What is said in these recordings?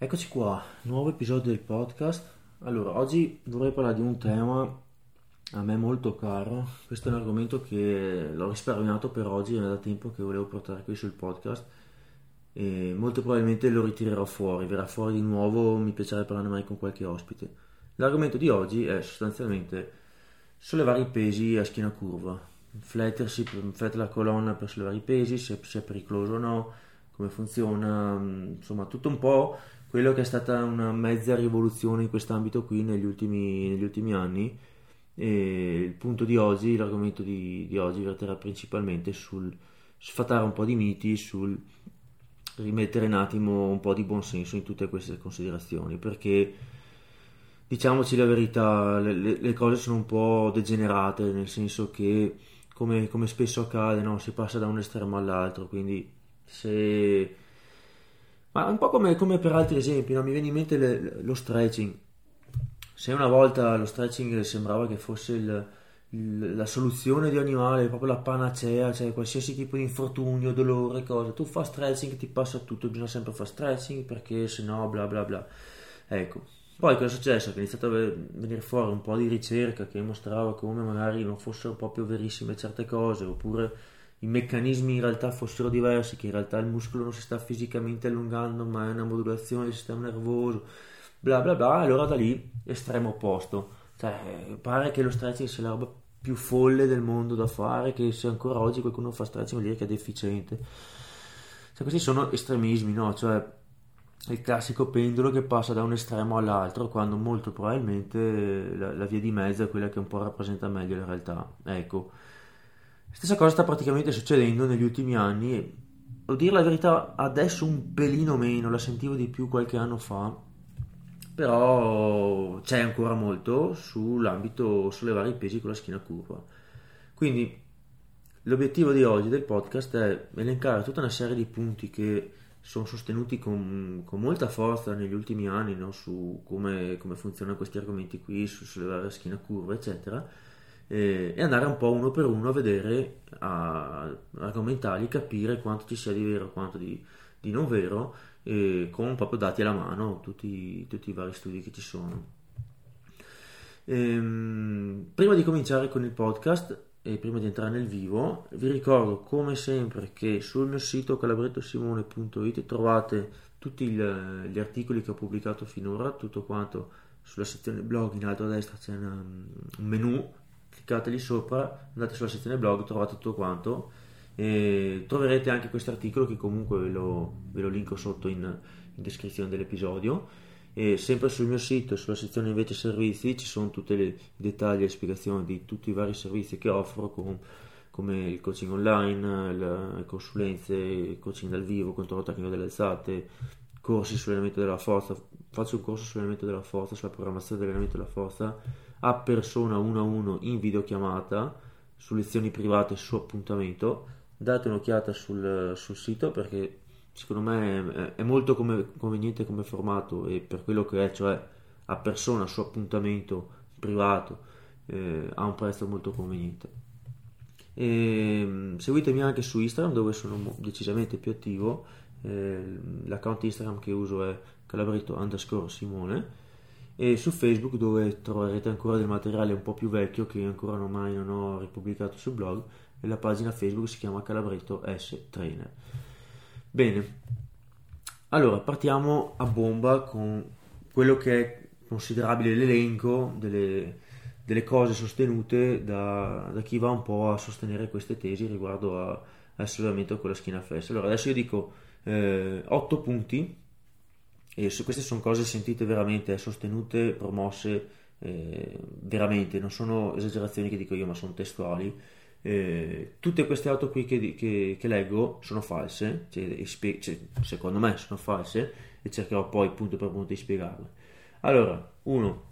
Eccoci qua, nuovo episodio del podcast. Allora, oggi vorrei parlare di un tema a me molto caro. Questo è un argomento che l'ho risparmiato per oggi, è da tempo che volevo portare qui sul podcast e molto probabilmente lo ritirerò fuori, verrà fuori di nuovo, mi piacerebbe parlare mai con qualche ospite. L'argomento di oggi è sostanzialmente sollevare i pesi a schiena curva, flettersi, flettere la colonna per sollevare i pesi, se, se è pericoloso o no, come funziona, insomma tutto un po' quello che è stata una mezza rivoluzione in quest'ambito qui negli ultimi, negli ultimi anni e il punto di oggi, l'argomento di, di oggi verterà principalmente sul sfatare un po' di miti, sul rimettere un attimo un po' di buonsenso in tutte queste considerazioni perché diciamoci la verità le, le cose sono un po' degenerate nel senso che come, come spesso accade no? si passa da un estremo all'altro quindi se ma un po' come, come per altri esempi, no? mi viene in mente le, lo stretching. Se una volta lo stretching sembrava che fosse il, il, la soluzione di ogni male, proprio la panacea, cioè qualsiasi tipo di infortunio, dolore, cosa, tu fai stretching ti passa tutto, bisogna sempre fare stretching perché se no bla bla bla. Ecco, poi cosa è successo? Che è iniziato a venire fuori un po' di ricerca che mostrava come magari non fossero proprio verissime certe cose, oppure i meccanismi in realtà fossero diversi, che in realtà il muscolo non si sta fisicamente allungando, ma è una modulazione del sistema nervoso, bla bla bla, allora da lì estremo opposto. Cioè, pare che lo stretching sia la roba più folle del mondo da fare, che se ancora oggi qualcuno fa stretching vuol dire che è deficiente. Cioè, questi sono estremismi, no? Cioè, il classico pendolo che passa da un estremo all'altro, quando molto probabilmente la, la via di mezzo è quella che un po' rappresenta meglio la realtà. Ecco Stessa cosa sta praticamente succedendo negli ultimi anni devo dire la verità, adesso un pelino meno, la sentivo di più qualche anno fa, però c'è ancora molto sull'ambito sollevare i pesi con la schiena curva. Quindi l'obiettivo di oggi del podcast è elencare tutta una serie di punti che sono sostenuti con, con molta forza negli ultimi anni no? su come, come funzionano questi argomenti qui, su sollevare la schiena curva, eccetera eh, e andare un po' uno per uno a vedere, a argomentarli, capire quanto ci sia di vero, quanto di, di non vero, con proprio dati alla mano tutti, tutti i vari studi che ci sono. Ehm, prima di cominciare con il podcast e prima di entrare nel vivo, vi ricordo come sempre che sul mio sito calabrettosimone.it trovate tutti il, gli articoli che ho pubblicato finora, tutto quanto sulla sezione blog in alto a destra c'è un menu cliccate lì sopra, andate sulla sezione blog, trovate tutto quanto e troverete anche questo articolo che comunque ve lo, ve lo linko sotto in, in, descrizione dell'episodio. E sempre sul mio sito, sulla sezione invece servizi, ci sono tutti i dettagli e spiegazioni di tutti i vari servizi che offro con, come il coaching online, le consulenze, il coaching dal vivo, controllo tecnico delle alzate, corsi sull'elemento della forza, faccio un corso sull'elemento della forza, sulla programmazione dell'elemento della forza a persona uno a uno in videochiamata su lezioni private su appuntamento. Date un'occhiata sul, sul sito perché secondo me è, è molto come, conveniente come formato e per quello che è cioè a persona su appuntamento privato eh, ha un prezzo molto conveniente. E, mm, seguitemi anche su Instagram dove sono decisamente più attivo. Eh, l'account Instagram che uso è calabretto underscore simone e su Facebook dove troverete ancora del materiale un po' più vecchio che ancora non mai non ho ripubblicato sul blog e la pagina Facebook si chiama Calabretto S Trainer. Bene, allora partiamo a bomba con quello che è considerabile l'elenco delle, delle cose sostenute da, da, chi va un po' a sostenere queste tesi riguardo a, al sollevamento con la schiena flessa. Allora adesso io dico eh, 8 punti e su queste sono cose sentite veramente, sostenute, promosse eh, veramente, non sono esagerazioni che dico io, ma sono testuali. Eh, tutte queste auto qui che, che, che leggo sono false, cioè, spie- cioè, secondo me sono false, e cercherò poi punto per punto di spiegarle. Allora, 1.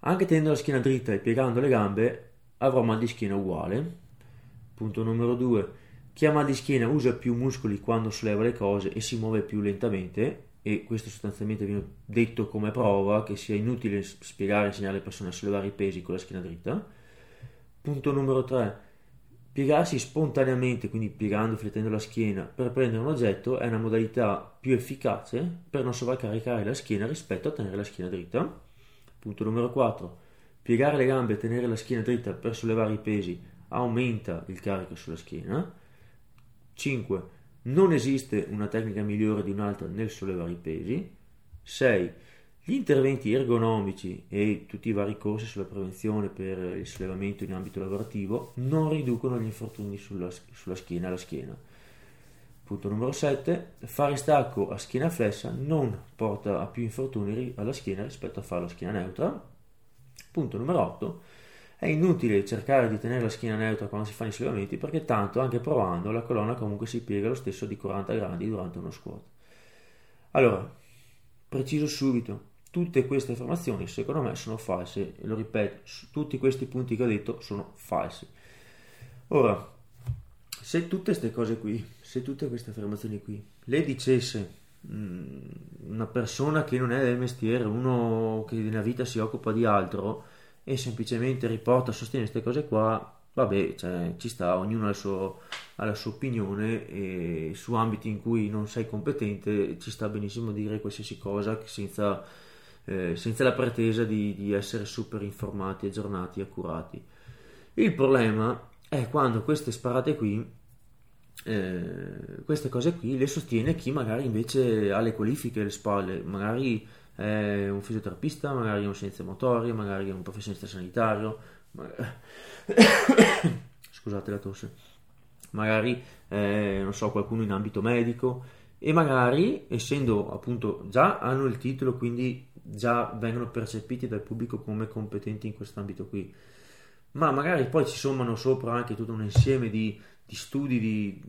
Anche tenendo la schiena dritta e piegando le gambe avrò mal di schiena uguale. Punto numero 2. Chi ha mal di schiena usa più muscoli quando solleva le cose e si muove più lentamente e questo sostanzialmente viene detto come prova che sia inutile spiegare e insegnare alle persone a sollevare i pesi con la schiena dritta. Punto numero 3. Piegarsi spontaneamente, quindi piegando, flettendo la schiena, per prendere un oggetto è una modalità più efficace per non sovraccaricare la schiena rispetto a tenere la schiena dritta. Punto numero 4. Piegare le gambe e tenere la schiena dritta per sollevare i pesi aumenta il carico sulla schiena. 5. Non esiste una tecnica migliore di un'altra nel sollevare i pesi. 6 gli interventi ergonomici e tutti i vari corsi sulla prevenzione per il sollevamento in ambito lavorativo non riducono gli infortuni sulla, sulla schiena alla schiena. Punto numero 7. Fare stacco a schiena flessa non porta a più infortuni alla schiena rispetto a farlo a schiena neutra. Punto numero 8. È inutile cercare di tenere la schiena neutra quando si fanno i sollevamenti perché tanto anche provando la colonna comunque si piega lo stesso di 40 gradi durante uno squat. Allora, preciso subito, Tutte queste affermazioni secondo me sono false, lo ripeto, tutti questi punti che ho detto sono falsi. Ora, se tutte queste cose qui, se tutte queste affermazioni qui le dicesse mh, una persona che non è del mestiere, uno che nella vita si occupa di altro e semplicemente riporta, sostiene queste cose qua, vabbè, cioè, ci sta, ognuno ha, il suo, ha, la sua opinione e su ambiti in cui non sei competente ci sta benissimo dire qualsiasi cosa senza eh, senza la pretesa di, di, essere super informati, aggiornati, accurati. Il problema è quando queste sparate qui, eh, queste cose qui, le sostiene chi magari invece ha le qualifiche alle spalle, magari è un fisioterapista, magari un scienziato motorio, magari un professionista sanitario, magari... scusate la tosse, magari è, non so, qualcuno in ambito medico. E magari essendo appunto già hanno il titolo quindi già vengono percepiti dal pubblico come competenti in questo ambito qui. Ma magari poi ci sommano sopra anche tutto un insieme di, di studi di,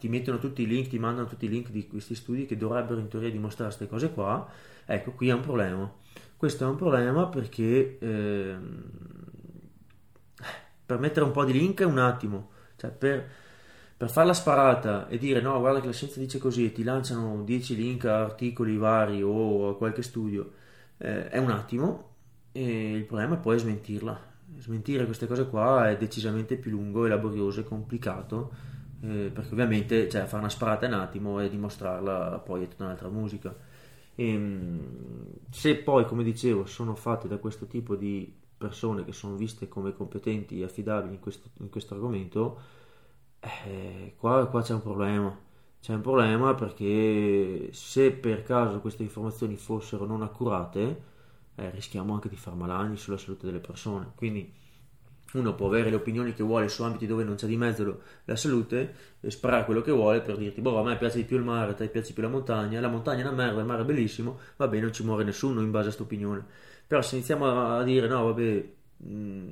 ti mettono tutti i link ti mandano tutti i link di questi studi che dovrebbero in teoria dimostrare queste cose qua ecco qui è un problema questo è un problema perché eh, per mettere un po' di link un attimo cioè per per fare la sparata e dire no, guarda che la scienza dice così e ti lanciano 10 link a articoli vari o a qualche studio, eh, è un attimo e il problema è poi smentirla. Smentire queste cose qua è decisamente più lungo e laborioso e complicato eh, perché ovviamente cioè, fare una sparata è un attimo e dimostrarla poi è tutta un'altra musica. E, ehm, se poi, come dicevo, sono fatte da questo tipo di persone che sono viste come competenti e affidabili in questo, in questo argomento, eh, qua, qua c'è un problema. C'è un problema perché se per caso queste informazioni fossero non accurate, eh, rischiamo anche di far malani sulla salute delle persone. Quindi uno può avere le opinioni che vuole su ambiti dove non c'è di mezzo la salute e sparare quello che vuole per dirti, boh, a me piace di più il mare, a te piace più la montagna, la montagna è una merda, il mare è bellissimo, va bene, non ci muore nessuno in base a questa opinione. Però se iniziamo a dire, no, vabbè, mh, mm,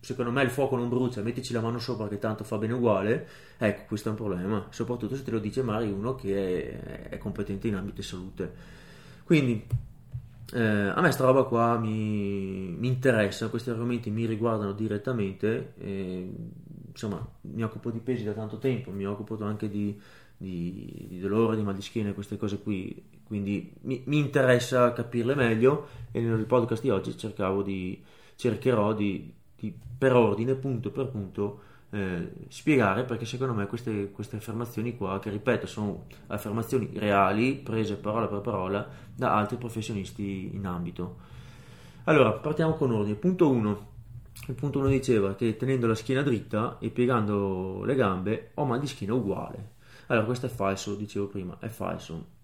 secondo me il fuoco non brucia, mettici la mano sopra che tanto fa bene uguale, ecco questo è un problema, soprattutto se te lo dice magari uno che è, è competente in ambito di salute. Quindi eh, a me sta roba qua mi, mi, interessa, questi argomenti mi riguardano direttamente, e, insomma mi occupo di pesi da tanto tempo, mi occupo anche di, di, di dolore, di mal di schiena queste cose qui, quindi mi, mi interessa capirle meglio e nel podcast di oggi cercavo di cercherò di, di, per ordine, punto per punto, eh, spiegare perché secondo me queste, queste, affermazioni qua, che ripeto sono affermazioni reali, prese parola per parola da altri professionisti in ambito. Allora, partiamo con ordine. Punto 1. Il punto 1 diceva che tenendo la schiena dritta e piegando le gambe ho mal di schiena uguale. Allora, questo è falso, dicevo prima, è falso.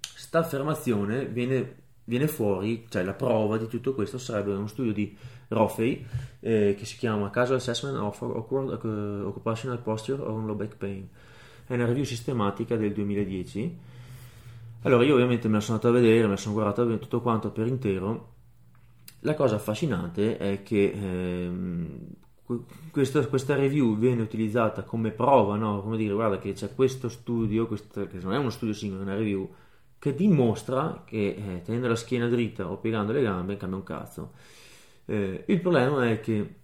Sta affermazione viene viene fuori, cioè la prova di tutto questo sarebbe uno studio di Roffey eh, che si chiama Casual Assessment of Awkward Occupational Posture on Low Back Pain. È una review sistematica del 2010. Allora io ovviamente me la sono andata a vedere, me la sono guardata tutto quanto per intero. La cosa affascinante è che ehm, questa, questa, review viene utilizzata come prova, no? come dire guarda che c'è questo studio, questo, che non è uno studio singolo, è una review, che dimostra che eh, tenendo la schiena dritta o piegando le gambe cambia un cazzo. Eh, il problema è che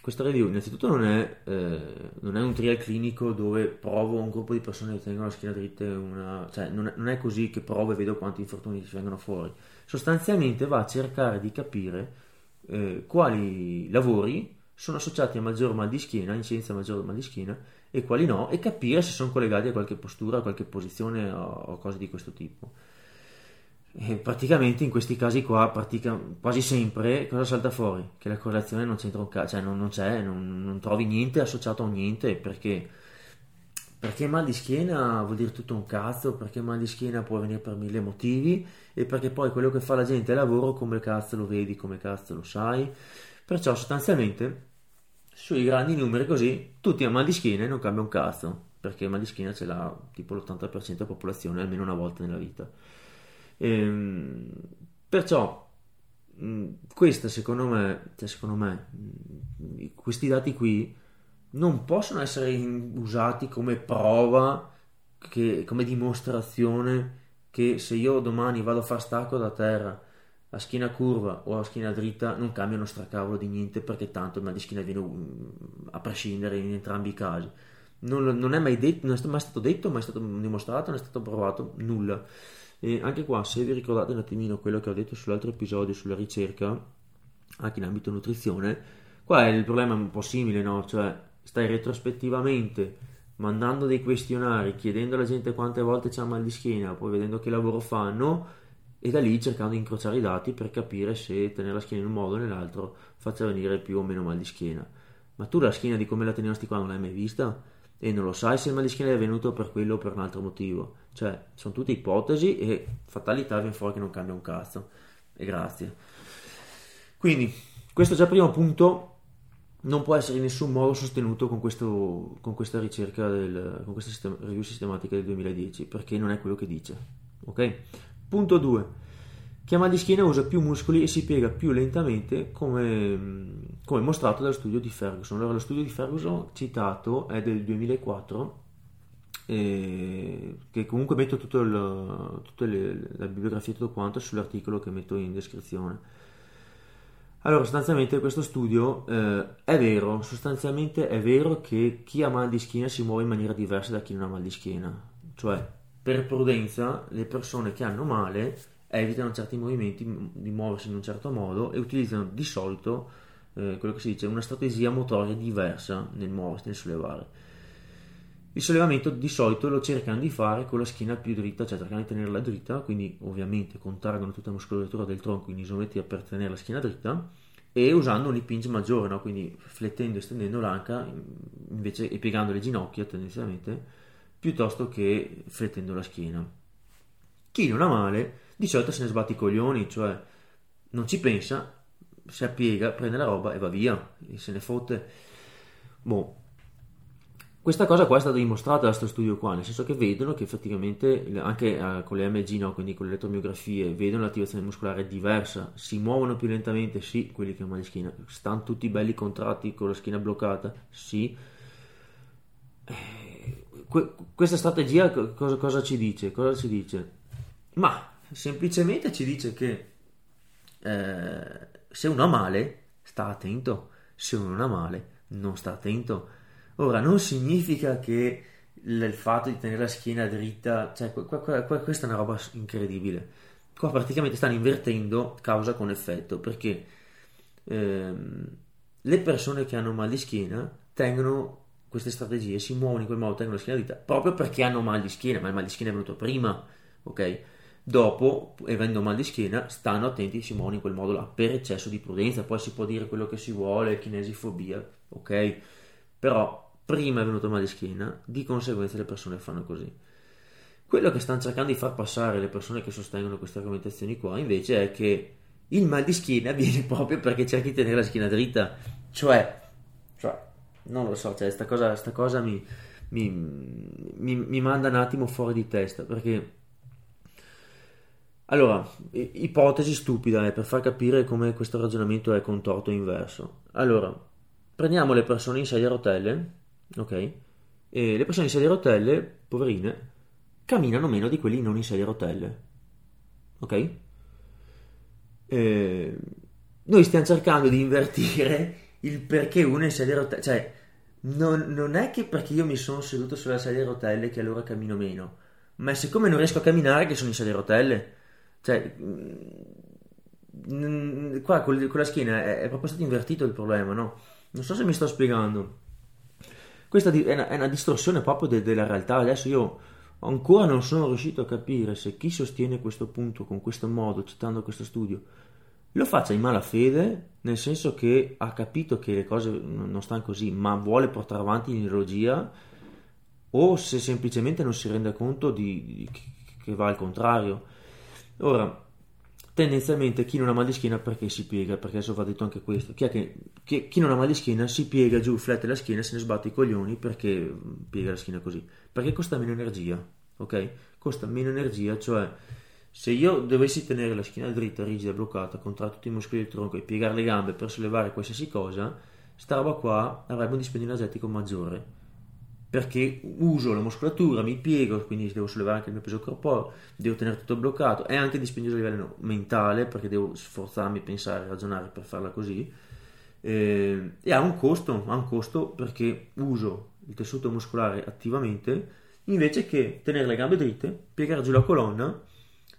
questa review innanzitutto non è, eh, non è, un trial clinico dove provo un gruppo di persone che tengono la schiena dritta, una, cioè non è, non è, così che provo e vedo quanti infortuni ci vengono fuori. Sostanzialmente va a cercare di capire eh, quali lavori sono associati a maggior mal di schiena, incidenza maggiore mal di schiena e quali no, e capire se sono collegati a qualche postura, a qualche posizione o, o cose di questo tipo. E praticamente in questi casi qua, pratica, quasi sempre, cosa salta fuori? Che la correlazione non c'entra un cazzo, cioè non, non c'è, non, non, trovi niente associato a niente, perché, perché mal di schiena vuol dire tutto un cazzo, perché mal di schiena può venire per mille motivi, e perché poi quello che fa la gente è lavoro, come cazzo lo vedi, come cazzo lo sai. Perciò sostanzialmente, sui grandi numeri così, tutti hanno mal di schiena e non cambia un cazzo, perché mal di schiena ce l'ha tipo l'80% della popolazione almeno una volta nella vita. Ehm, perciò, mh, questa secondo me, cioè secondo me, mh, questi dati qui non possono essere usati come prova, che, come dimostrazione che se io domani vado a fare stacco da terra a schiena curva o a schiena dritta non cambiano stracavolo di niente perché tanto il mal di schiena viene a prescindere in entrambi i casi. Non, non, è mai detto, non è mai stato detto, mai stato dimostrato, non è stato provato, nulla. E anche qua, se vi ricordate un attimino quello che ho detto sull'altro episodio sulla ricerca, anche in ambito nutrizione, qua è il problema un po' simile, no? Cioè, stai retrospettivamente mandando dei questionari, chiedendo alla gente quante volte c'ha mal di schiena, poi vedendo che lavoro fanno e da lì cercando di incrociare i dati per capire se tenere la schiena in un modo o nell'altro faccia venire più o meno mal di schiena. Ma tu la schiena di come la teneresti qua non l'hai mai vista? E non lo sai se il mal di schiena è venuto per quello o per un altro motivo. Cioè, sono tutte ipotesi e fatalità viene fuori che non cambia un cazzo. E grazie. Quindi, questo già primo punto non può essere in nessun modo sostenuto con, questo, con questa ricerca, del, con questa sistema, review sistematica del 2010, perché non è quello che dice. Ok? Punto 2 che a mal di schiena usa più muscoli e si piega più lentamente come, come mostrato dallo studio di Ferguson. Allora, lo studio di Ferguson citato è del 2004 eh, che comunque metto tutto il, tutta le, la bibliografia e tutto quanto sull'articolo che metto in descrizione. Allora, sostanzialmente questo studio eh, è vero, sostanzialmente è vero che chi ha mal di schiena si muove in maniera diversa da chi non ha mal di schiena. Cioè, per prudenza, le persone che hanno male evitano certi movimenti di muoversi in un certo modo e utilizzano di solito eh, quello che si dice una strategia motoria diversa nel muoversi, nel sollevare. Il sollevamento di solito lo cercano di fare con la schiena più dritta, cioè cercano di tenerla dritta, quindi ovviamente contraggono tutta la muscolatura del tronco in isometria per tenere la schiena dritta e usando un impinge maggiore, no? quindi flettendo e stendendo l'anca invece, e piegando le ginocchia tendenzialmente piuttosto che flettendo la schiena. Chi non ha male di solito se ne sbatte i coglioni, cioè non ci pensa, si appiega, prende la roba e va via, e se ne fotte. Boh. Questa cosa qua è stata dimostrata da questo studio qua, nel senso che vedono che effettivamente anche eh, con le MG, no, quindi con le elettromiografie, vedono l'attivazione muscolare diversa, si muovono più lentamente, sì, quelli che hanno mal di schiena, stanno tutti belli contratti con la schiena bloccata, sì. Eh, que- questa strategia cosa, cosa ci dice? Cosa ci dice? Ma semplicemente ci dice che eh, se uno ha male, sta attento, se uno non ha male, non sta attento. Ora, non significa che il fatto di tenere la schiena dritta, cioè, qua, qua, qua, questa è una roba incredibile. Qua praticamente stanno invertendo causa con effetto perché ehm, le persone che hanno mal di schiena tengono queste strategie, si muovono in quel modo, tengono la schiena dritta proprio perché hanno mal di schiena, ma il mal di schiena è venuto prima, ok? Dopo, avendo mal di schiena, stanno attenti, si muovono in quel modo là, per eccesso di prudenza, poi si può dire quello che si vuole, kinesifobia, ok? Però prima è venuto mal di schiena, di conseguenza le persone fanno così. Quello che stanno cercando di far passare le persone che sostengono queste argomentazioni qua, invece, è che il mal di schiena viene proprio perché cerchi di tenere la schiena dritta, cioè, cioè non lo so, cioè, sta cosa, sta cosa mi, mi, mi, mi manda un attimo fuori di testa, perché allora, ipotesi stupida eh, per far capire come questo ragionamento è contorto e inverso. Allora, prendiamo le persone in sedia a rotelle, ok? E le persone in sedia a rotelle, poverine, camminano meno di quelli non in sedia a rotelle, ok? E noi stiamo cercando di invertire il perché uno è in sedia a rotelle, cioè non, non è che perché io mi sono seduto sulla sedia a rotelle che allora cammino meno, ma è siccome non riesco a camminare che sono in sedia a rotelle. Cioè, mm, qua con, la schiena è, proprio stato invertito il problema, no? Non so se mi sto spiegando. Questa è una, è una distorsione proprio de, della realtà. Adesso io ancora non sono riuscito a capire se chi sostiene questo punto con questo modo, citando questo studio, lo faccia in malafede, nel senso che ha capito che le cose non stanno così, ma vuole portare avanti l'ideologia, o se semplicemente non si rende conto di, di, che va al contrario. Ora, tendenzialmente chi non ha mal di schiena perché si piega? Perché adesso va detto anche questo. Chi, che, chi, chi non ha mal di schiena si piega giù, flette la schiena, se ne sbatte i coglioni perché piega la schiena così? Perché costa meno energia, ok? Costa meno energia, cioè se io dovessi tenere la schiena dritta, rigida, bloccata, contrarre tutti i muscoli del tronco e piegare le gambe per sollevare qualsiasi cosa, sta roba qua avrebbe un dispendio energetico maggiore. Perché uso la muscolatura, mi piego, quindi devo sollevare anche il mio peso corporeo, devo tenere tutto bloccato. È anche dispendioso a livello mentale, perché devo sforzarmi, pensare, ragionare per farla così. Eh, e ha un costo, ha un costo perché uso il tessuto muscolare attivamente, invece che tenere le gambe dritte, piegare giù la colonna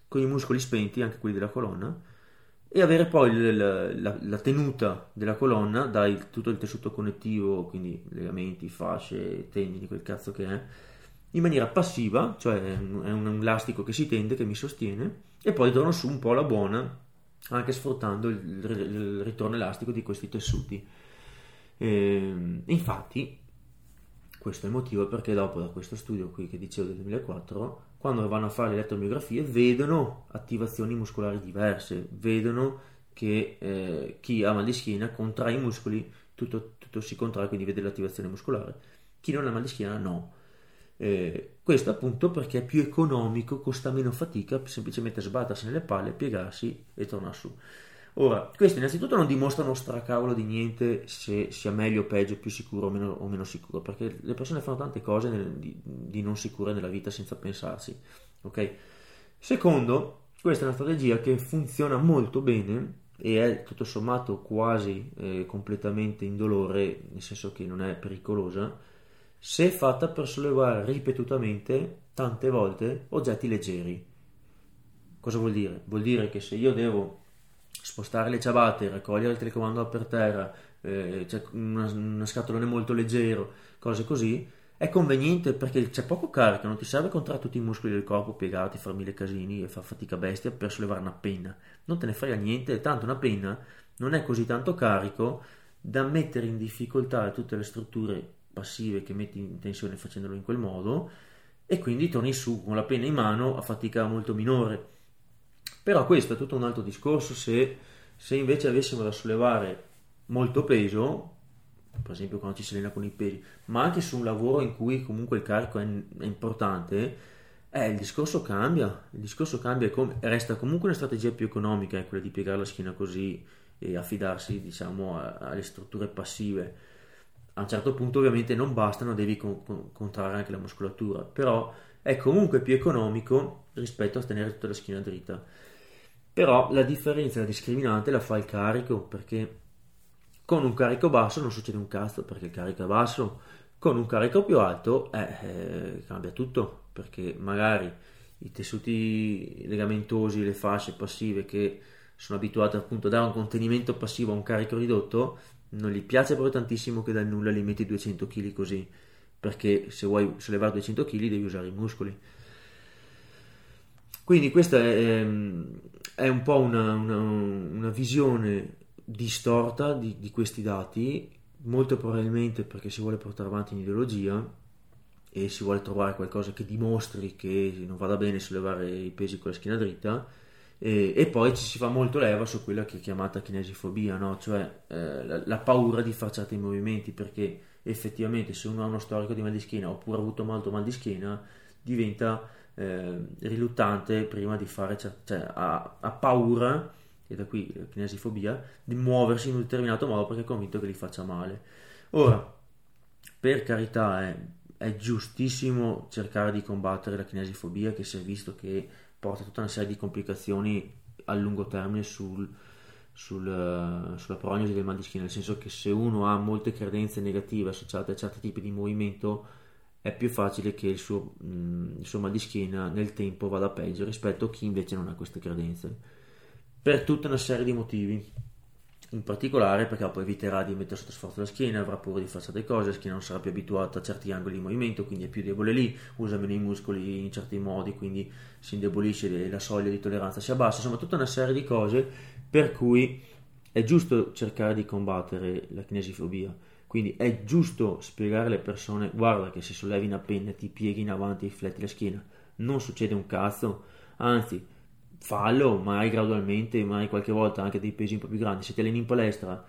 con i muscoli spenti, anche quelli della colonna, e avere poi la, la, la tenuta della colonna da tutto il tessuto connettivo, quindi legamenti, fasce, tendini, quel cazzo che è, in maniera passiva, cioè è un, è un elastico che si tende, che mi sostiene, e poi torno su un po' la buona, anche sfruttando il, il ritorno elastico di questi tessuti. E, ehm, infatti, questo è il motivo perché dopo da questo studio qui che dicevo del 2004 quando vanno a fare le elettromiografie vedono attivazioni muscolari diverse, vedono che eh, chi ha mal di schiena contrae i muscoli, tutto, tutto, si contrae, quindi vede l'attivazione muscolare, chi non ha mal di schiena no. Eh, questo appunto perché è più economico, costa meno fatica, semplicemente sbattersi nelle palle, piegarsi e tornare su. Ora, questo innanzitutto non dimostra uno stracavolo di niente se sia meglio o peggio, più sicuro o meno, o meno sicuro, perché le persone fanno tante cose nel, di, di, non sicure nella vita senza pensarci. Ok? Secondo, questa è una strategia che funziona molto bene e è tutto sommato quasi eh, completamente indolore, nel senso che non è pericolosa, se fatta per sollevare ripetutamente, tante volte, oggetti leggeri. Cosa vuol dire? Vuol dire che se io devo spostare le ciabatte, raccogliere il telecomando per terra, eh, c'è una, una scatolone molto leggero, cose così, è conveniente perché c'è poco carico, non ti serve contrarre tutti i muscoli del corpo piegati, fare mille casini e far fatica bestia per sollevare una penna. Non te ne frega niente, tanto una penna non è così tanto carico da mettere in difficoltà tutte le strutture passive che metti in tensione facendolo in quel modo e quindi torni su con la penna in mano a fatica molto minore. Però questo è tutto un altro discorso se, se invece avessimo da sollevare molto peso, per esempio quando ci si allena con i pesi, ma anche su un lavoro in cui comunque il carico è, è importante, eh, il discorso cambia, il discorso cambia com- resta comunque una strategia più economica, è quella di piegare la schiena così e affidarsi diciamo a, alle strutture passive. A un certo punto ovviamente non bastano, devi con- con- contrarre anche la muscolatura, però è comunque più economico rispetto a tenere tutta la schiena dritta. Però la differenza, la discriminante la fa il carico, perché con un carico basso non succede un cazzo, perché il carico è basso, con un carico più alto eh, eh, cambia tutto, perché magari i tessuti legamentosi, le fasce passive che sono abituati appunto a dare un contenimento passivo a un carico ridotto, non gli piace proprio tantissimo che dal nulla li metti 200 kg così, perché se vuoi sollevare 200 kg devi usare i muscoli. Quindi questa è, ehm, è un po' una, una, una visione distorta di, di, questi dati, molto probabilmente perché si vuole portare avanti un'ideologia e si vuole trovare qualcosa che dimostri che non vada bene sollevare i pesi con la schiena dritta e, e poi ci si fa molto leva su quella che è chiamata kinesifobia, no? cioè eh, la, la, paura di fare certi movimenti perché effettivamente se uno ha uno storico di mal di schiena oppure ha avuto molto mal di schiena diventa eh, riluttante prima di fare, cioè ha, ha paura, e da qui la kinesifobia, di muoversi in un determinato modo perché è convinto che gli faccia male. Ora, per carità, è, è giustissimo cercare di combattere la kinesifobia che si è visto che porta tutta una serie di complicazioni a lungo termine sul, sul, sulla prognosi del mal di schiena, nel senso che se uno ha molte credenze negative associate a certi tipi di movimento, è più facile che il suo, mh, mm, mal di schiena nel tempo vada peggio rispetto a chi invece non ha queste credenze per tutta una serie di motivi in particolare perché poi eviterà di mettere sotto sforzo la schiena, avrà paura di fare certe cose, la schiena non sarà più abituata a certi angoli di movimento, quindi è più debole lì, usa meno i muscoli in certi modi, quindi si indebolisce la soglia di tolleranza si abbassa, insomma tutta una serie di cose per cui è giusto cercare di combattere la kinesifobia. Quindi è giusto spiegare alle persone, guarda che se sollevi una penna ti pieghi in avanti e fletti la schiena, non succede un cazzo, anzi fallo, mai gradualmente, mai qualche volta anche dei pesi un po' più grandi. Se ti alleni in palestra,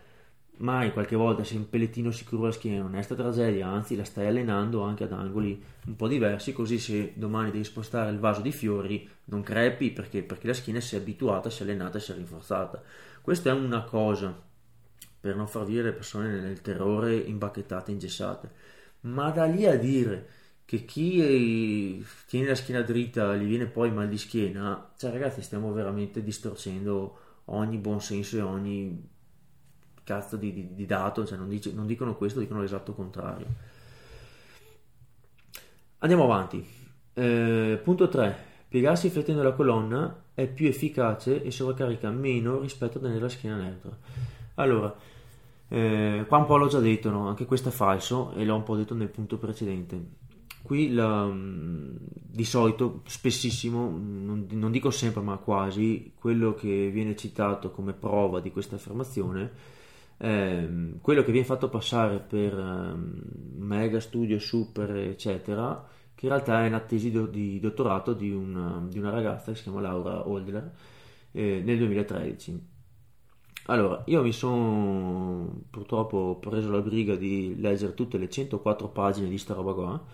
mai qualche volta sei un pellettino sicuro alla schiena, non è sta tragedia, anzi la stai allenando anche ad angoli un po' diversi, così se domani devi spostare il vaso di fiori non crepi perché, perché la schiena si è abituata, si è allenata, si è rinforzata. Questa è una cosa per non far vivere le persone nel terrore imbacchettate, ingessate. Ma da lì a dire che chi tiene la schiena dritta gli viene poi mal di schiena, cioè ragazzi stiamo veramente distorcendo ogni buon senso e ogni cazzo di, di, di dato, cioè non, dice, non, dicono questo, dicono l'esatto contrario. Andiamo avanti. Eh, punto 3. Piegarsi flettendo la colonna è più efficace e sovraccarica meno rispetto a tenere la schiena neutra. Allora, eh, qua un po' l'ho già detto, no? anche questo è falso e l'ho un po' detto nel punto precedente qui la, mm, di solito, spessissimo, non, non, dico sempre ma quasi, quello che viene citato come prova di questa affermazione è mm, quello che viene fatto passare per um, mega studio super eccetera che in realtà è una tesi di dottorato di una, di una, ragazza che si chiama Laura Oldler eh, nel 2013 allora, io mi sono purtroppo preso la briga di leggere tutte le 104 pagine di sta roba qua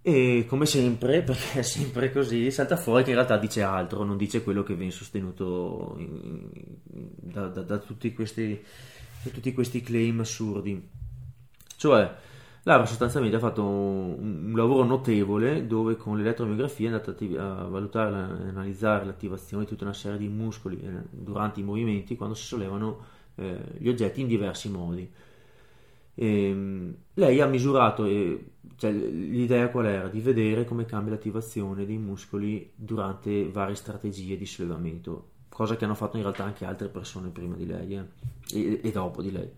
e come sempre, perché è sempre così, salta fuori che in realtà dice altro, non dice quello che viene sostenuto in, da, da, da, tutti questi, da, tutti questi, claim assurdi. Cioè, Lara sostanzialmente ha fatto un, un lavoro notevole dove con l'elettromiografia è andata a valutare e analizzare l'attivazione di tutta una serie di muscoli eh, durante i movimenti quando si sollevano eh, gli oggetti in diversi modi. E, ehm, lei ha misurato, e, cioè, l'idea qual era? Di vedere come cambia l'attivazione dei muscoli durante varie strategie di sollevamento, cosa che hanno fatto in realtà anche altre persone prima di lei eh, e, e, dopo di lei.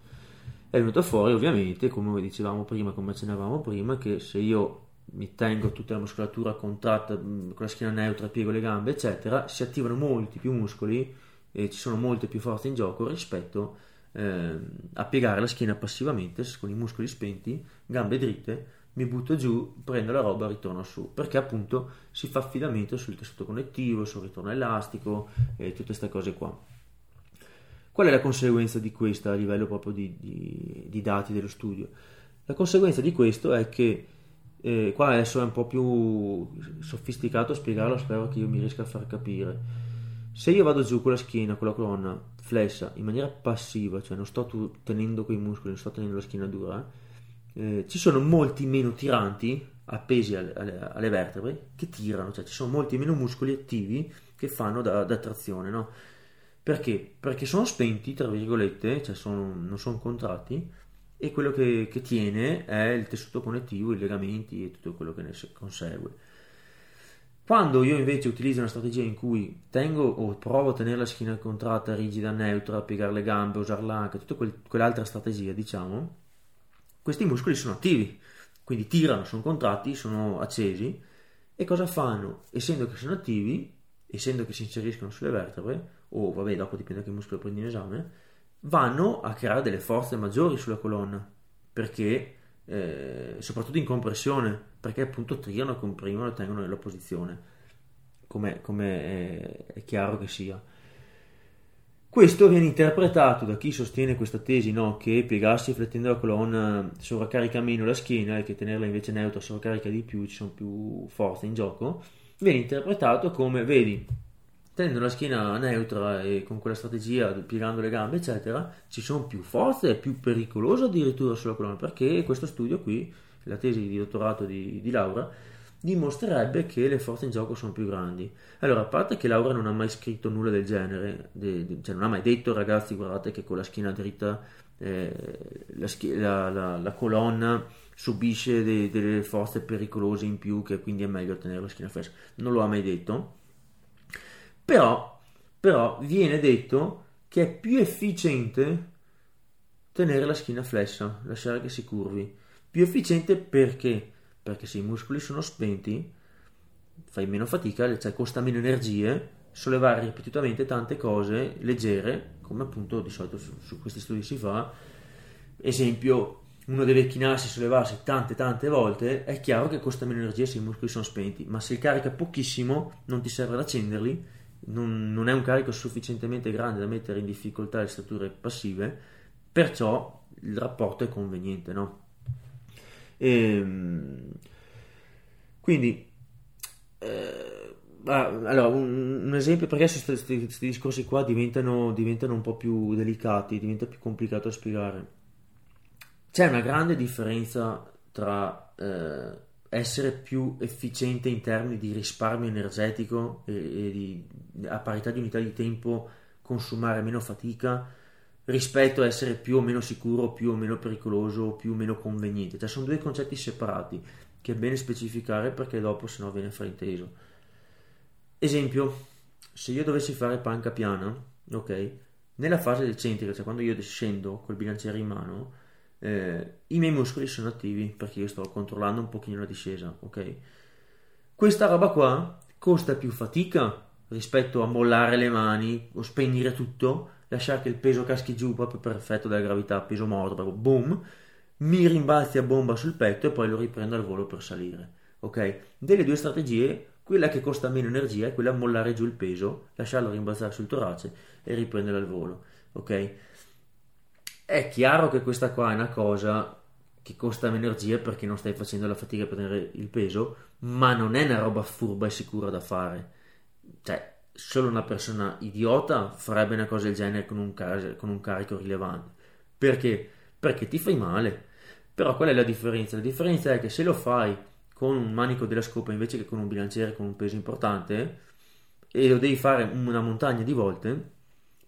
È venuto fuori ovviamente, come dicevamo prima, come accennavamo prima, che se io mi tengo tutta la muscolatura contratta con la schiena neutra, piego le gambe, eccetera, si attivano molti più muscoli e ci sono molte più forze in gioco rispetto eh, a piegare la schiena passivamente con i muscoli spenti, gambe dritte, mi butto giù, prendo la roba e ritorno su, perché appunto si fa affidamento sul tessuto connettivo, sul ritorno elastico e tutte queste cose qua. Qual è la conseguenza di questa a livello proprio di, di, di dati dello studio? La conseguenza di questo è che eh, qua adesso è un po' più sofisticato spiegarlo, spero che io mi riesca a far capire. Se io vado giù con la schiena, con la colonna, flessa in maniera passiva, cioè non sto tenendo quei muscoli, non sto tenendo la schiena dura, eh, ci sono molti meno tiranti appesi alle, alle, alle, vertebre che tirano, cioè ci sono molti meno muscoli attivi che fanno da, da trazione, no? Perché? Perché sono spenti, tra virgolette, cioè sono, non sono contratti e quello che, che tiene è il tessuto connettivo, i legamenti e tutto quello che ne consegue. Quando io invece utilizzo una strategia in cui tengo o provo a tenere la schiena contratta, rigida, neutra, piegare le gambe, usare l'anca, tutta quel, quell'altra strategia, diciamo, questi muscoli sono attivi, quindi tirano, sono contratti, sono accesi e cosa fanno? Essendo che sono attivi, essendo che si inseriscono sulle vertebre, o vabbè, dopo dipende da che muscolo prendi in esame, vanno a creare delle forze maggiori sulla colonna, perché eh, soprattutto in compressione, perché appunto triano, comprimono e tengono nella posizione, come, è, è, chiaro che sia. Questo viene interpretato da chi sostiene questa tesi, no? che piegarsi flettendo la colonna sovraccarica meno la schiena e che tenerla invece neutra sovraccarica di più, ci sono più forze in gioco, viene interpretato come, vedi, tenendo la schiena neutra e con quella strategia, piegando le gambe, eccetera, ci sono più forze, è più pericoloso addirittura sulla colonna, perché questo studio qui, la tesi di dottorato di, di Laura, dimostrerebbe che le forze in gioco sono più grandi. Allora, a parte che Laura non ha mai scritto nulla del genere, de, de, cioè non ha mai detto ragazzi guardate che con la schiena dritta eh, la, la, la, la, colonna subisce de, delle forze pericolose in più che quindi è meglio tenere la schiena flessa. Non lo ha mai detto però, però viene detto che è più efficiente tenere la schiena flessa, lasciare che si curvi. Più efficiente perché? Perché se i muscoli sono spenti, fai meno fatica, cioè costa meno energie sollevare ripetutamente tante cose leggere, come appunto di solito su, su questi studi si fa. Esempio, uno deve chinarsi e sollevarsi tante tante volte, è chiaro che costa meno energia se i muscoli sono spenti, ma se il carico è pochissimo non ti serve ad accenderli, non, non è un carico sufficientemente grande da mettere in difficoltà le strutture passive, perciò il rapporto è conveniente, no? Ehm, quindi eh, allora, un, un, esempio perché questi discorsi qua diventano, diventano un po' più delicati, diventa più complicato da spiegare. C'è una grande differenza tra eh, essere più efficiente in termini di risparmio energetico e, e di, a parità di unità di tempo consumare meno fatica rispetto a essere più o meno sicuro, più o meno pericoloso, più o meno conveniente. Cioè sono due concetti separati che è bene specificare perché dopo se no viene frainteso. Esempio, se io dovessi fare panca piana, ok, nella fase decentrica, cioè quando io scendo col bilanciere in mano, eh, i miei muscoli sono attivi perché io sto controllando un pochino la discesa, ok? Questa roba qua costa più fatica rispetto a mollare le mani o spegnere tutto, lasciare che il peso caschi giù proprio per effetto della gravità, peso morto, proprio boom, mi rimbalzi a bomba sul petto e poi lo riprendo al volo per salire, ok? Delle due strategie, quella che costa meno energia è quella mollare giù il peso, lasciarlo rimbalzare sul torace e riprendere al volo, ok? È chiaro che questa qua è una cosa che costa energia perché non stai facendo la fatica per tenere il peso, ma non è una roba furba e sicura da fare. Cioè, solo una persona idiota farebbe una cosa del genere con un, car- con un carico rilevante. Perché? Perché ti fai male. Però qual è la differenza? La differenza è che se lo fai con un manico della scopa invece che con un bilanciere con un peso importante e lo devi fare una montagna di volte,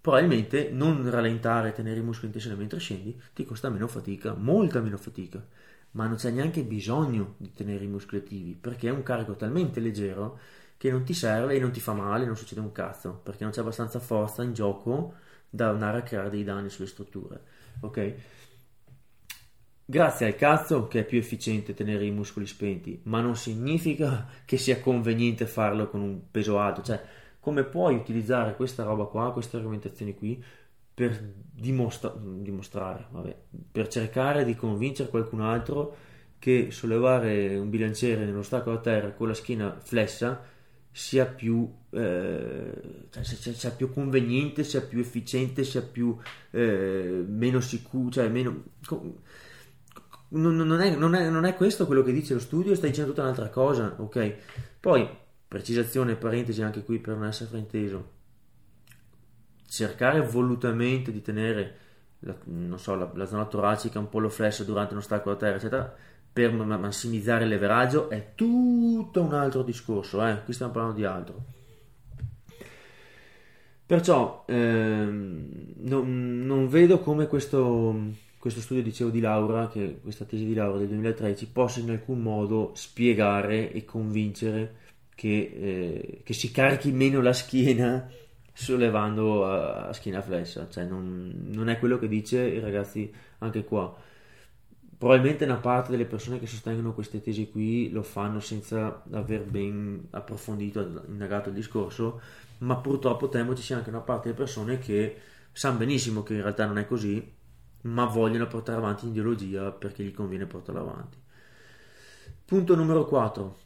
probabilmente non rallentare e tenere i muscoli in tensione mentre scendi ti costa meno fatica, molta meno fatica, ma non c'è neanche bisogno di tenere i muscoli attivi perché è un carico talmente leggero che non ti serve e non ti fa male, non succede un cazzo perché non c'è abbastanza forza in gioco da andare a creare dei danni sulle strutture. Ok? Grazie al cazzo che è più efficiente tenere i muscoli spenti, ma non significa che sia conveniente farlo con un peso alto, cioè come puoi utilizzare questa roba qua, queste argomentazioni qui per dimostra- dimostrare, vabbè, per cercare di convincere qualcun altro che sollevare un bilanciere nello stacco a terra con la schiena flessa sia più, eh, cioè, sia più conveniente, sia più efficiente, sia più eh, meno sicuro, cioè meno... Non, non, è, non, è, non, è, questo quello che dice lo studio, sta dicendo tutta un'altra cosa, ok? Poi precisazione, parentesi anche qui per non essere frainteso, cercare volutamente di tenere la, so, la, la zona toracica un po' lo flesso durante uno stacco da terra, eccetera, per massimizzare il leveraggio è tutto un altro discorso, eh? qui stiamo parlando di altro. Perciò ehm, non, non, vedo come questo, questo studio, dicevo, di Laura, che questa tesi di Laura del 2013, possa in alcun modo spiegare e convincere che, eh, che si carichi meno la schiena sollevando a, a schiena flessa, cioè non, non, è quello che dice i ragazzi anche qua. Probabilmente una parte delle persone che sostengono queste tesi qui lo fanno senza aver ben approfondito, indagato il discorso, ma purtroppo temo ci sia anche una parte delle persone che sanno benissimo che in realtà non è così, ma vogliono portare avanti l'ideologia perché gli conviene portarla avanti. Punto numero 4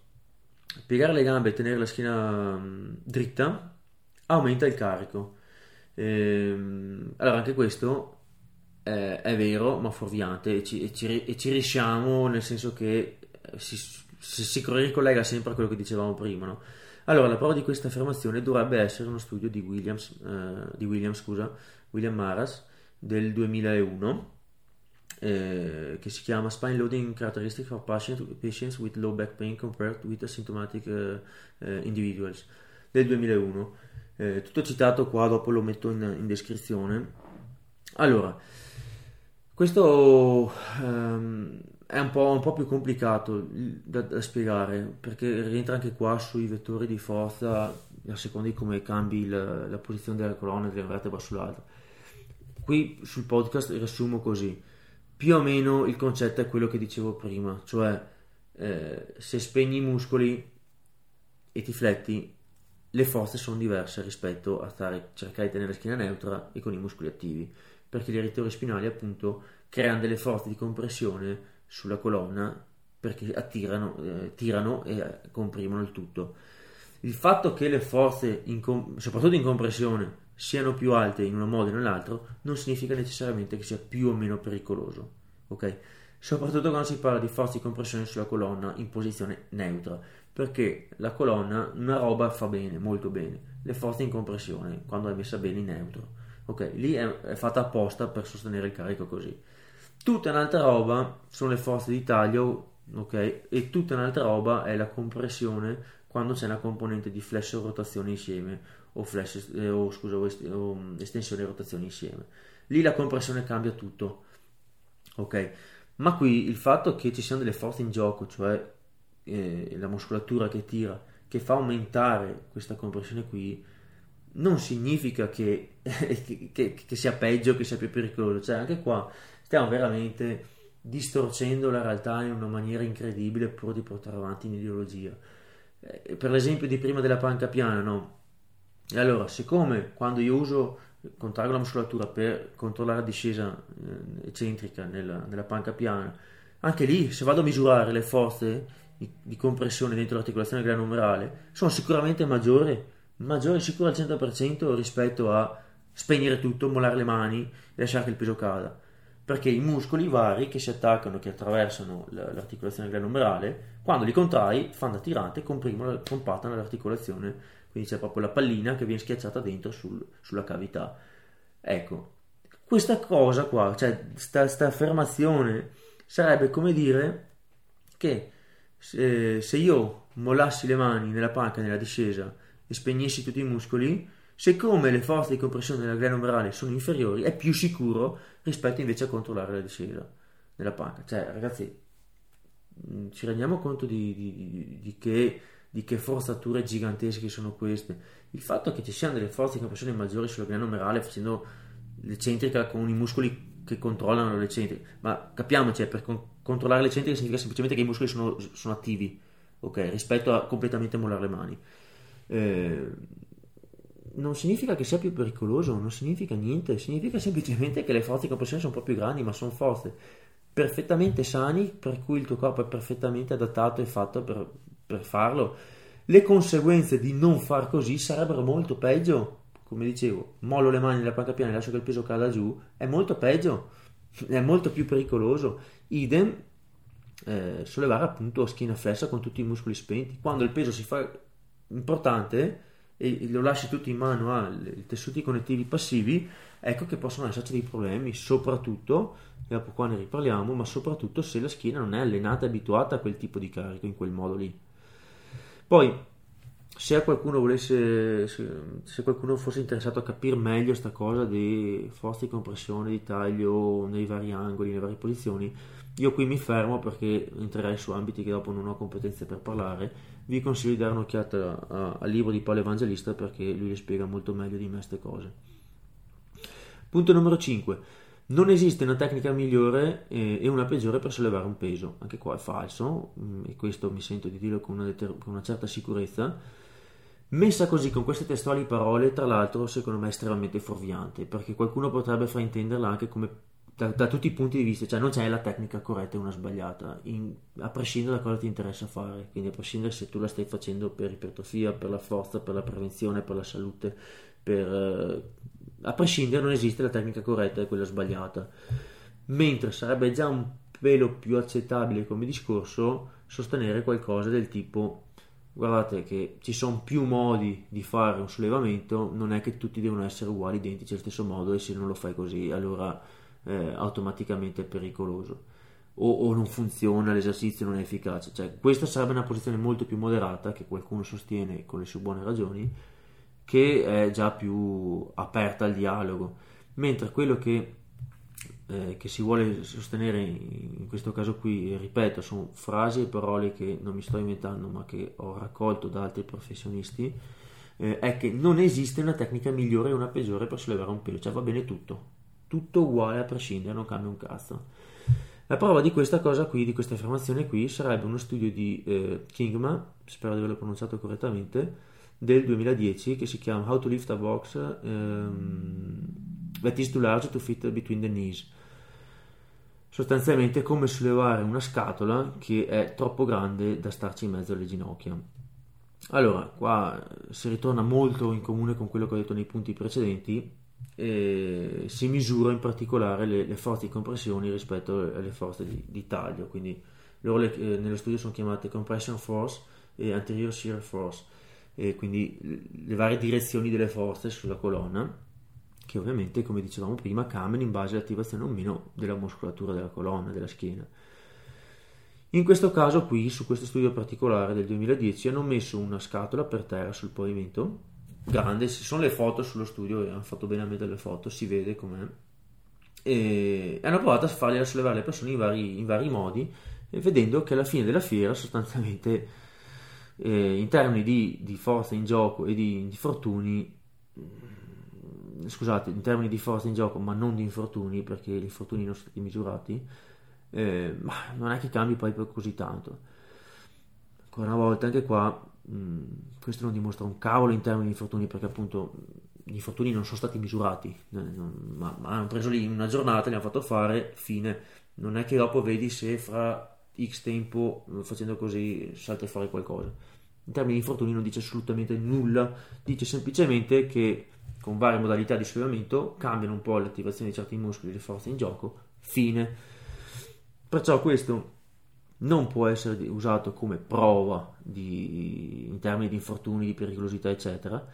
piegare le gambe e tenere la schiena mm, dritta aumenta il carico. Ehm, allora, anche questo è, è, vero, ma fuorviante, e ci, e, ci, e ci, riusciamo nel senso che eh, si, si, si, ricollega sempre a quello che dicevamo prima. No? Allora, la prova di questa affermazione dovrebbe essere uno studio di Williams, eh, di Williams scusa, William Maras del 2001 eh, che si chiama Spine Loading Characteristics for Patients with Low Back Pain Compared with Asymptomatic eh, eh, Individuals del 2001. Eh, tutto citato qua, dopo lo metto in, in descrizione. Allora, questo um, è un po', un po', più complicato da, da, spiegare perché rientra anche qua sui vettori di forza a seconda di come cambi la, la posizione della colonna della vertebra sull'altra. qui sul podcast riassumo così. Più o meno il concetto è quello che dicevo prima, cioè eh, se spegni i muscoli e ti fletti, le forze sono diverse rispetto a stare, cercare di tenere la schiena neutra e con i muscoli attivi, perché gli erettori spinali appunto creano delle forze di compressione sulla colonna perché attirano, eh, tirano e comprimono il tutto. Il fatto che le forze, in com- soprattutto in compressione, siano più alte in un modo o nell'altro, non significa necessariamente che sia più o meno pericoloso. Ok? Soprattutto quando si parla di forze di compressione sulla colonna in posizione neutra, perché la colonna una roba fa bene, molto bene, le forze in compressione quando è messa bene in neutro. Ok, lì è, è fatta apposta per sostenere il carico così. Tutta un'altra roba sono le forze di taglio, ok? E tutta un'altra roba è la compressione quando c'è una componente di flesso e rotazione insieme, o, flash, eh, o, scusa, o, est- o mm, estensione e rotazione insieme. Lì la compressione cambia tutto, ok? Ma qui il fatto che ci siano delle forze in gioco, cioè eh, la muscolatura che tira, che fa aumentare questa compressione qui, non significa che, che, che, che sia peggio, che sia più pericoloso. Cioè, anche qua stiamo veramente distorcendo la realtà in una maniera incredibile pur di portare avanti un'ideologia. Eh, per l'esempio di prima della panca piana, no? E allora, siccome quando io uso contraggo la muscolatura per controllare la discesa eh, eccentrica nella, nella, panca piana, anche lì se vado a misurare le forze di, di compressione dentro l'articolazione glenomerale sono sicuramente maggiori, maggiori sicuro al 100% rispetto a spegnere tutto, mollare le mani e lasciare che il peso cada perché i muscoli vari che si attaccano, che attraversano l'articolazione glenomerale, quando li contrai fanno da tirante e comprimono, compattano l'articolazione, quindi c'è proprio la pallina che viene schiacciata dentro sul, sulla cavità. Ecco, questa cosa qua, cioè questa affermazione sarebbe come dire che se, se io mollassi le mani nella panca nella discesa e spegnessi tutti i muscoli, siccome le forze di compressione della glenomerale sono inferiori, è più sicuro rispetto invece a controllare la discesa nella panca. Cioè, ragazzi, mm, ci rendiamo conto di, di, di, che, di, che, forzature gigantesche sono queste. Il fatto che ci siano delle forze di compressione maggiori sulla glenomerale facendo l'eccentrica con i muscoli che controllano l'eccentrica, ma capiamoci, eh, per con- controllare l'eccentrica significa semplicemente che i muscoli sono, sono attivi, ok, rispetto a completamente mollare le mani. Eh, non significa che sia più pericoloso, non significa niente, significa semplicemente che le forze di compressione sono un po' più grandi, ma sono forze perfettamente sani, per cui il tuo corpo è perfettamente adattato e fatto per, per farlo. Le conseguenze di non far così sarebbero molto peggio. Come dicevo, mollo le mani nella panca piana e lascio che il peso cada giù, è molto peggio, è molto più pericoloso. Idem, eh, sollevare appunto schiena flessa con tutti i muscoli spenti. Quando il peso si fa importante, e lo lasci tutto in mano ai tessuti connettivi passivi, ecco che possono esserci dei problemi, soprattutto, e dopo qua ne riparliamo, ma soprattutto se la schiena non è allenata e abituata a quel tipo di carico in quel modo lì. Poi, se qualcuno volesse, se, qualcuno fosse interessato a capire meglio questa cosa di forze di compressione, di taglio nei vari angoli, nelle varie posizioni, io qui mi fermo perché entrerei su ambiti che dopo non ho competenze per parlare. Vi consiglio di dare un'occhiata al libro di Paolo Evangelista perché lui le spiega molto meglio di me queste cose. Punto numero 5. Non esiste una tecnica migliore e una peggiore per sollevare un peso. Anche qua è falso, mm, e questo mi sento di dirlo con una, deter- con una certa sicurezza. Messa così con queste testuali parole, tra l'altro, secondo me è estremamente fuorviante, perché qualcuno potrebbe fraintenderla anche come da, da, tutti i punti di vista, cioè non c'è la tecnica corretta e una sbagliata, in, a prescindere da cosa ti interessa fare, quindi a prescindere se tu la stai facendo per ipertrofia, per la forza, per la prevenzione, per la salute, per, eh, a prescindere non esiste la tecnica corretta e quella sbagliata, mentre sarebbe già un pelo più accettabile come discorso sostenere qualcosa del tipo guardate che ci sono più modi di fare un sollevamento, non è che tutti devono essere uguali, identici allo stesso modo e se non lo fai così allora eh, automaticamente pericoloso o, o, non funziona, l'esercizio non è efficace. Cioè, questa sarebbe una posizione molto più moderata che qualcuno sostiene con le sue buone ragioni, che è già più aperta al dialogo, mentre quello che, eh, che si vuole sostenere in questo caso qui, ripeto, sono frasi e parole che non mi sto inventando, ma che ho raccolto da altri professionisti. Eh, è che non esiste una tecnica migliore e una peggiore per sollevare un pelo, cioè va bene tutto, tutto uguale a prescindere, non cambia un cazzo. La prova di questa cosa qui, di questa affermazione qui, sarebbe uno studio di eh, Kingma, spero di averlo pronunciato correttamente, del 2010 che si chiama How to Lift a Box um, That is too large to fit between the knees. Sostanzialmente come sollevare una scatola che è troppo grande da starci in mezzo alle ginocchia. Allora, qua si ritorna molto in comune con quello che ho detto nei punti precedenti e si misura in particolare le, le forze di compressione rispetto alle forze di, di taglio, quindi loro le, eh, nello studio sono chiamate compression force e anterior shear force, e quindi le varie direzioni delle forze sulla colonna, che ovviamente, come dicevamo prima, cambiano in base all'attivazione o meno della muscolatura della colonna, della schiena. In questo caso qui, su questo studio particolare del 2010, hanno messo una scatola per terra sul pavimento, grande, ci sono le foto sullo studio, hanno fatto bene a mettere le foto, si vede com'è, e hanno provato a farle sollevare le persone in vari, in vari modi, vedendo che alla fine della fiera sostanzialmente eh, in termini di, di, forza in gioco e di infortuni scusate in termini di forza in gioco ma non di infortuni perché gli infortuni non sono stati misurati eh, ma non è che cambi poi così tanto. Ancora una volta, anche qua, mm, questo non dimostra un cavolo in termini di infortuni, perché appunto gli infortuni non sono stati misurati, ma, ma, hanno preso lì una giornata, li hanno fatto fare, fine. Non è che dopo vedi se fra X tempo facendo così salta fuori qualcosa. In termini di infortuni non dice assolutamente nulla, dice semplicemente che con varie modalità di sollevamento cambiano un po' l'attivazione di certi muscoli e le forze in gioco, fine Perciò questo non può essere usato come prova di, in termini di infortuni, di pericolosità, eccetera.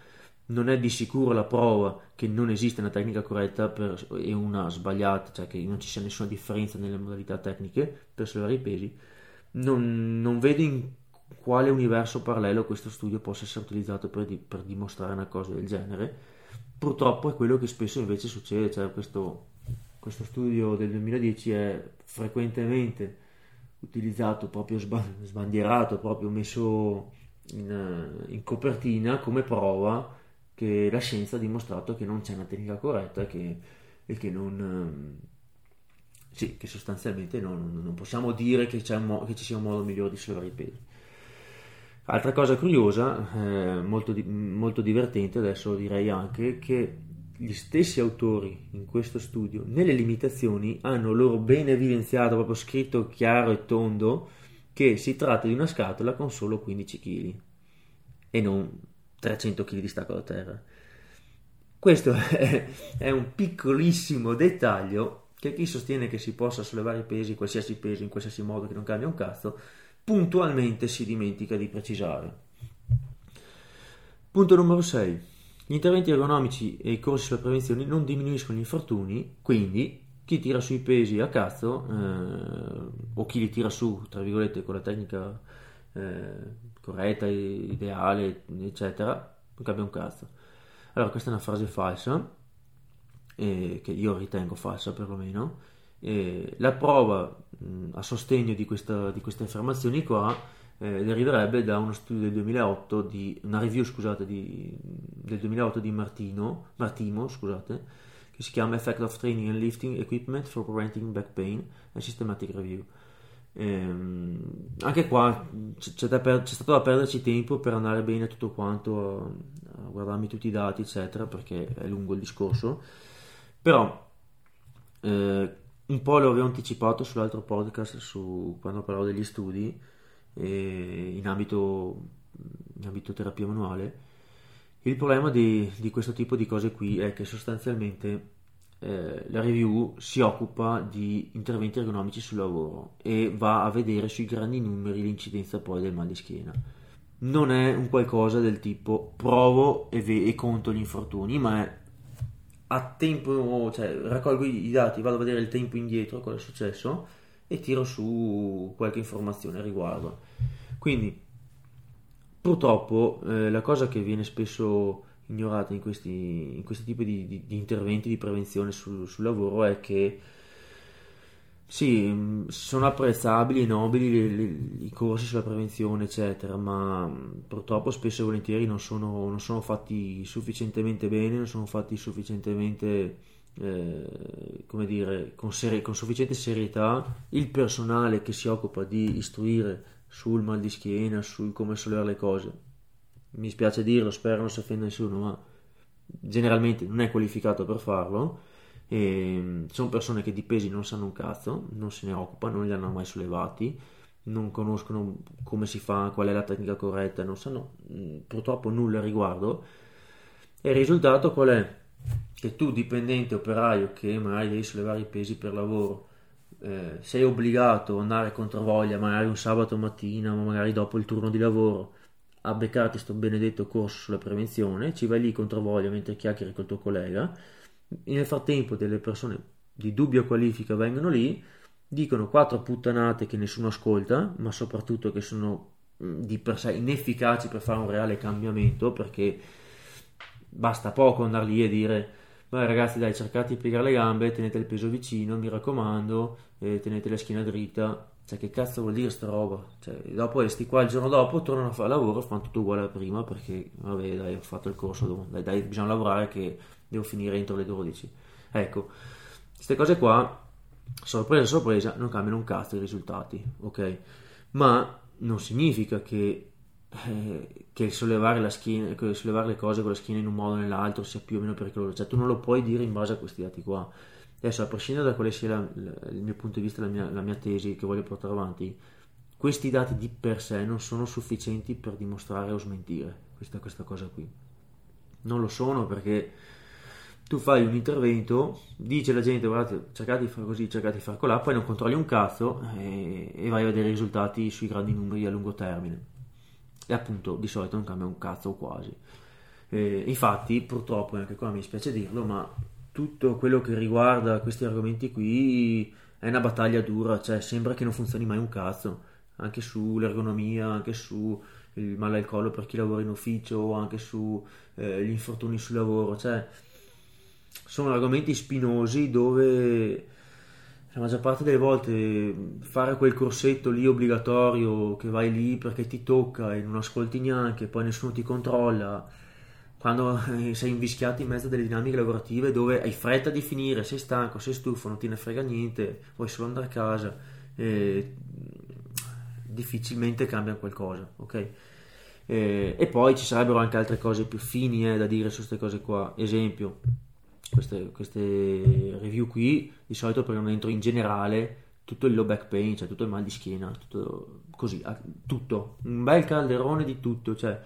Non è di sicuro la prova che non esiste una tecnica corretta per, e una sbagliata, cioè che non ci sia nessuna differenza nelle modalità tecniche per sollevare i pesi. Non, non vedo in quale universo parallelo questo studio possa essere utilizzato per, di, per, dimostrare una cosa del genere. Purtroppo è quello che spesso invece succede, cioè questo questo studio del 2010 è frequentemente utilizzato proprio sbandierato, proprio messo in, in, copertina come prova che la scienza ha dimostrato che non c'è una tecnica corretta che, e che non... Sì, che sostanzialmente non, non possiamo dire che, mo- che, ci sia un modo migliore di sollevare i pesi. Altra cosa curiosa, eh, molto, di- molto divertente adesso direi anche, che gli stessi autori in questo studio, nelle limitazioni, hanno loro bene evidenziato, proprio scritto chiaro e tondo, che si tratta di una scatola con solo 15 kg e non 300 kg di stacco da terra. Questo è, è, un piccolissimo dettaglio che chi sostiene che si possa sollevare i pesi, qualsiasi peso, in qualsiasi modo che non cambia un cazzo, puntualmente si dimentica di precisare. Punto numero 6. Gli interventi ergonomici e i corsi sulla prevenzione non diminuiscono gli infortuni, quindi chi tira sui pesi a cazzo eh, o chi li tira su, tra virgolette, con la tecnica eh, corretta, ideale, eccetera, non cambia un cazzo. Allora, questa è una frase falsa, eh, che io ritengo falsa perlomeno. la prova mh, a sostegno di, questa, di queste affermazioni qua eh, deriverebbe da uno studio del 2008 di una review scusate di, del 2008 di Martino, Martimo scusate che si chiama Effect of Training and Lifting Equipment for Preventing Back Pain a Systematic Review. Ehm, anche qua c'è, per, c'è, stato da perderci tempo per andare bene tutto quanto a, a guardarmi tutti i dati eccetera perché è lungo il discorso. Però eh, un po' l'avevo anticipato sull'altro podcast su, quando parlavo degli studi in ambito, in ambito terapia manuale. Il problema di, di, questo tipo di cose qui è che sostanzialmente eh, la review si occupa di interventi ergonomici sul lavoro e va a vedere sui grandi numeri l'incidenza poi del mal di schiena. Non è un qualcosa del tipo provo e, ve- e conto gli infortuni, ma è a tempo, cioè raccolgo i dati, vado a vedere il tempo indietro, cosa è successo e tiro su qualche informazione a riguardo. Quindi, purtroppo, eh, la cosa che viene spesso ignorata in questi, in questi tipi di, di, di, interventi di prevenzione sul, sul lavoro è che sì, sono apprezzabili e nobili le, le, i corsi sulla prevenzione, eccetera, ma purtroppo spesso e volentieri non sono, non sono fatti sufficientemente bene, non sono fatti sufficientemente eh, come dire, con, seri- con sufficiente serietà il personale che si occupa di istruire sul mal di schiena, sul come sollevare le cose. Mi spiace dirlo, spero non si offenda nessuno, ma generalmente non è qualificato per farlo. E sono persone che di pesi non sanno un cazzo, non se ne occupano, non li hanno mai sollevati, non conoscono come si fa, qual è la tecnica corretta, non sanno mm, purtroppo nulla a riguardo. E il risultato qual è? Che tu, dipendente operaio, che magari devi sollevare i pesi per lavoro, eh, sei obbligato ad andare contro voglia, magari un sabato mattina, ma magari dopo il turno di lavoro, a beccarti sto benedetto corso sulla prevenzione, ci vai lì contro voglia mentre chiacchieri col tuo collega. Nel frattempo, delle persone di dubbia qualifica vengono lì, dicono quattro puttanate che nessuno ascolta, ma soprattutto che sono mm, di per sé inefficaci per fare un reale cambiamento perché basta poco andare lì e dire Beh, ragazzi dai cercate di piegare le gambe tenete il peso vicino mi raccomando eh, tenete la schiena dritta. Cioè che cazzo vuol dire sta roba? Cioè, dopo resti qua il giorno dopo tornano a fare lavoro fanno tutto uguale a prima perché vabbè dai ho fatto il corso dai, dai bisogna lavorare che devo finire entro le 12 ecco queste cose qua sorpresa sorpresa non cambiano un cazzo i risultati ok? Ma non significa che eh, che sollevare, la schiena, sollevare le cose con la schiena in un modo o nell'altro sia più o meno pericoloso. Cioè, tu non lo puoi dire in base a questi dati qua. Adesso, a prescindere da quale sia la, la, il mio punto di vista, la mia, la mia tesi che voglio portare avanti, questi dati di per sé non sono sufficienti per dimostrare o smentire questa, questa cosa qui. Non lo sono perché tu fai un intervento, dice la gente guardate cercate di fare così, cercate di fare colà, poi non controlli un cazzo e, e vai a vedere i risultati sui grandi numeri a lungo termine e appunto di solito non cambia un cazzo o quasi. Eh, infatti, purtroppo, anche qua mi spiace dirlo, ma tutto quello che riguarda questi argomenti qui è una battaglia dura, cioè sembra che non funzioni mai un cazzo, anche sull'ergonomia, anche sul male al collo per chi lavora in ufficio, anche sugli eh, infortuni sul lavoro, cioè sono argomenti spinosi dove la maggior parte delle volte fare quel corsetto lì obbligatorio che vai lì perché ti tocca e non ascolti neanche, poi nessuno ti controlla, quando sei invischiato in mezzo a delle dinamiche lavorative dove hai fretta di finire, sei stanco, sei stufo, non ti ne frega niente, vuoi solo andare a casa, difficilmente cambia qualcosa, ok? E, e, poi ci sarebbero anche altre cose più fini eh, da dire su queste cose qua, esempio queste, queste review qui di solito prendono dentro in generale tutto il low back pain, cioè tutto il mal di schiena, tutto così, tutto, un bel calderone di tutto, cioè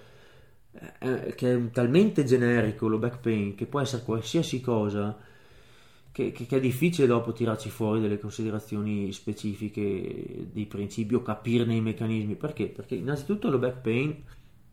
eh, che è talmente generico lo back pain che può essere qualsiasi cosa che, che, che, è difficile dopo tirarci fuori delle considerazioni specifiche dei principi o capirne i meccanismi. Perché? Perché innanzitutto lo back pain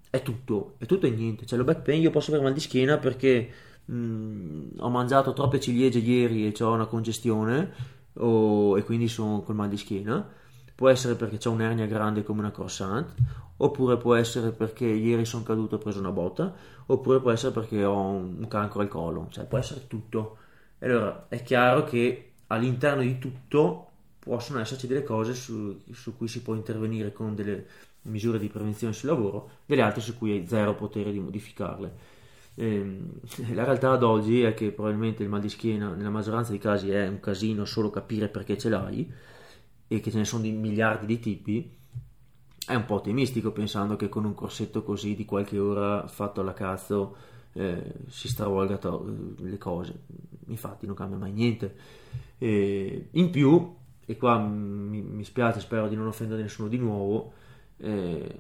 è tutto, è tutto e niente, cioè lo back pain io posso avere mal di schiena perché mm, ho mangiato troppe ciliegie ieri e ho una congestione o, e quindi sono col mal di schiena. Può essere perché ho un'ernia grande come una croissant oppure può essere perché ieri sono caduto e ho preso una botta oppure può essere perché ho un cancro al collo cioè può essere tutto. Allora è chiaro che all'interno di tutto possono esserci delle cose su, su cui si può intervenire con delle misure di prevenzione sul lavoro delle altre su cui hai zero potere di modificarle la realtà ad oggi è che probabilmente il mal di schiena nella maggioranza dei casi è un casino solo capire perché ce l'hai e che ce ne sono di miliardi di tipi. È un po' ottimistico pensando che con un corsetto così di qualche ora fatto alla cazzo eh, si stravolga to- le cose. Infatti non cambia mai niente. E in più, e qua mi, mi spiace, spero di non offendere nessuno di nuovo, eh,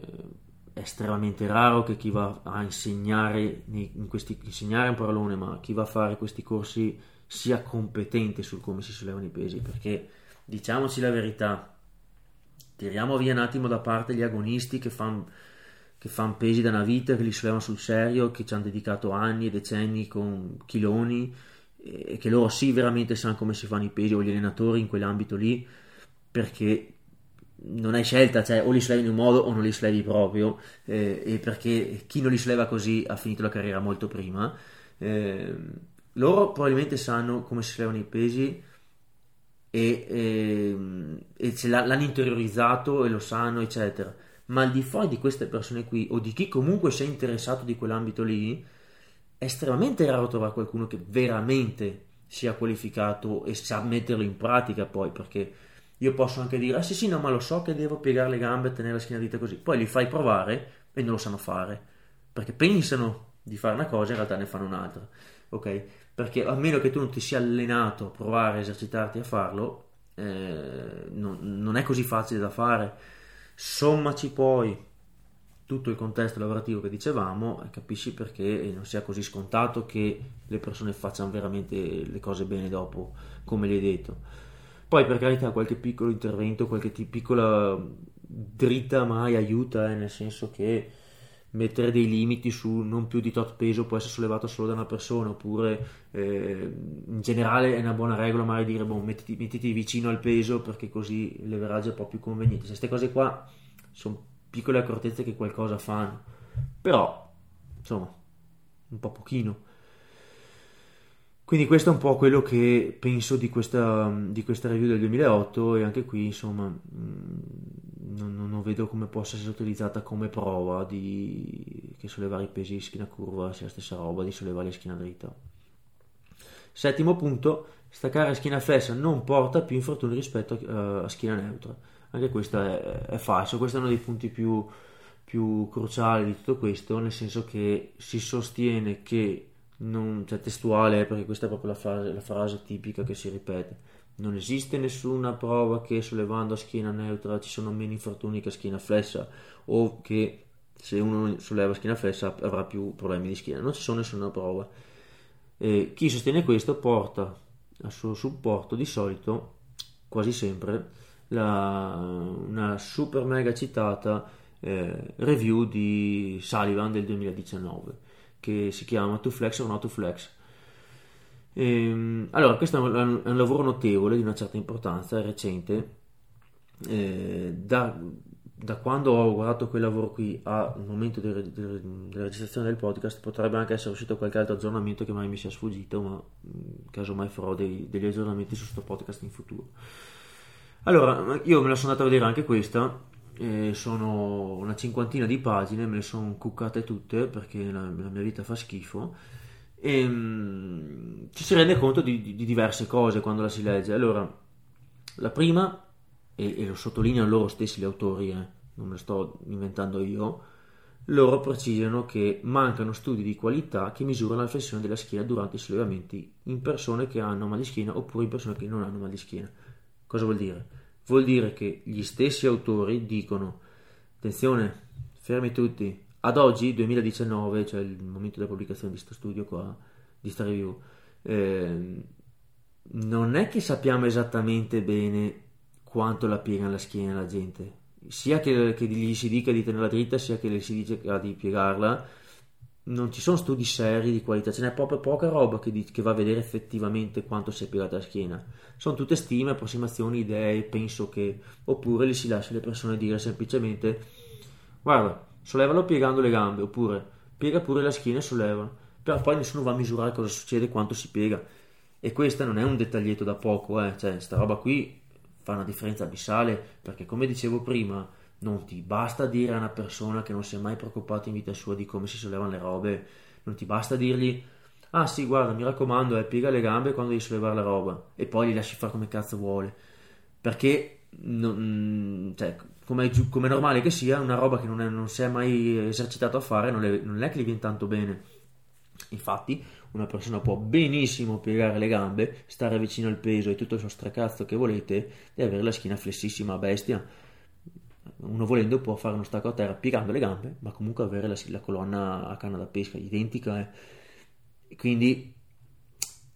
è estremamente raro che chi va a insegnare, in questi, insegnare un parolone, ma chi va a fare questi corsi sia competente sul come si sollevano i pesi, perché diciamoci la verità, tiriamo via un attimo da parte gli agonisti che fanno che fan pesi da una vita, che li sollevano sul serio, che ci hanno dedicato anni e decenni con chiloni e che loro sì veramente sanno come si fanno i pesi o gli allenatori in quell'ambito lì perché non hai scelta, cioè o li slevi in un modo o non li slevi proprio, eh, perché chi non li sleva così ha finito la carriera molto prima. Eh, loro probabilmente sanno come si slevano i pesi e, e, e l'hanno interiorizzato e lo sanno, eccetera. Ma al di fuori di queste persone qui, o di chi comunque si è interessato di quell'ambito lì, è estremamente raro trovare qualcuno che veramente sia qualificato e sa metterlo in pratica poi, perché io posso anche dire, ah sì sì, no, ma lo so che devo piegare le gambe e tenere la schiena dritta così, poi li fai provare e non lo sanno fare, perché pensano di fare una cosa e in realtà ne fanno un'altra, ok? Perché a meno che tu non ti sia allenato a provare a esercitarti a farlo, eh, non, non è così facile da fare. Sommaci poi tutto il contesto lavorativo che dicevamo, capisci perché non sia così scontato che le persone facciano veramente le cose bene dopo, come gli hai detto. Poi per carità qualche piccolo intervento, qualche t- piccola dritta mai aiuta, eh, nel senso che mettere dei limiti su non più di tot peso può essere sollevato solo da una persona, oppure eh, in generale è una buona regola magari dire boh, mettiti, mettiti vicino al peso perché così il leveraggio è un po' più conveniente. Queste cose qua sono piccole accortezze che qualcosa fanno, però insomma un po' pochino. Quindi questo è un po' quello che penso di questa, di questa review del 2008 e anche qui insomma mm, non, non, vedo come possa essere utilizzata come prova di, che sollevare i pesi schiena curva sia la stessa roba di sollevare schiena dritta. Settimo punto, staccare schiena flessa non porta più infortuni rispetto a, a schiena neutra anche questo è, è falso, questo è uno dei punti più, più, cruciali di tutto questo, nel senso che si sostiene che, non, cioè testuale, perché questa è proprio la frase, la frase tipica che si ripete, non esiste nessuna prova che sollevando a schiena neutra ci sono meno infortuni che a schiena flessa o che se uno solleva a schiena flessa avrà più problemi di schiena, non c'è nessuna prova. E chi sostiene questo porta al suo supporto di solito, quasi sempre, la, una super mega citata eh, review di Sullivan del 2019 che si chiama To Flex or Not To Flex. Ehm, allora, questo è un, è un, lavoro notevole di una certa importanza, recente. Eh, da, da, quando ho guardato quel lavoro qui al momento della, della, della registrazione del podcast potrebbe anche essere uscito qualche altro aggiornamento che mai mi sia sfuggito, ma casomai farò dei, degli aggiornamenti su questo podcast in futuro. Allora, io me la sono andata a vedere anche questa, eh, sono una cinquantina di pagine, me le sono cuccate tutte perché la, la mia vita fa schifo e um, ci si rende conto di, di, di, diverse cose quando la si legge. Allora, la prima, e, e lo sottolineano loro stessi gli autori, eh, non me lo sto inventando io, loro precisano che mancano studi di qualità che misurano la flessione della schiena durante i sollevamenti in persone che hanno mal di schiena oppure in persone che non hanno mal di schiena. Cosa vuol dire? Vuol dire che gli stessi autori dicono, attenzione, fermi tutti, ad oggi, 2019, cioè il momento della pubblicazione di questo studio qua, di questa review, eh, non è che sappiamo esattamente bene quanto la piega la schiena la gente, sia che, che, gli si dica di tenerla dritta, sia che gli si dica di piegarla, non ci sono studi seri di qualità, ce n'è proprio poca roba che, di, che, va a vedere effettivamente quanto si è piegata la schiena. Sono tutte stime, approssimazioni, idee, penso che... Oppure li si lascia le persone dire semplicemente guarda, sollevalo piegando le gambe, oppure piega pure la schiena e sollevalo. Però poi nessuno va a misurare cosa succede, quanto si piega. E questo non è un dettaglietto da poco, eh. Cioè, sta roba qui fa una differenza abissale, perché come dicevo prima non ti basta dire a una persona che non si è mai preoccupata in vita sua di come si sollevano le robe, non ti basta dirgli ah sì guarda mi raccomando eh, piega le gambe quando devi sollevare la roba. E poi gli lasci fare come cazzo vuole. Perché non, cioè, come è normale che sia una roba che non, è, non si è mai esercitato a fare non è, non è che gli viene tanto bene. Infatti una persona può benissimo piegare le gambe stare vicino al peso e tutto il suo stracazzo che volete e avere la schiena flessissima bestia uno volendo può fare uno stacco a terra piegando le gambe, ma comunque avere la, la colonna a canna da pesca identica. Eh. Quindi,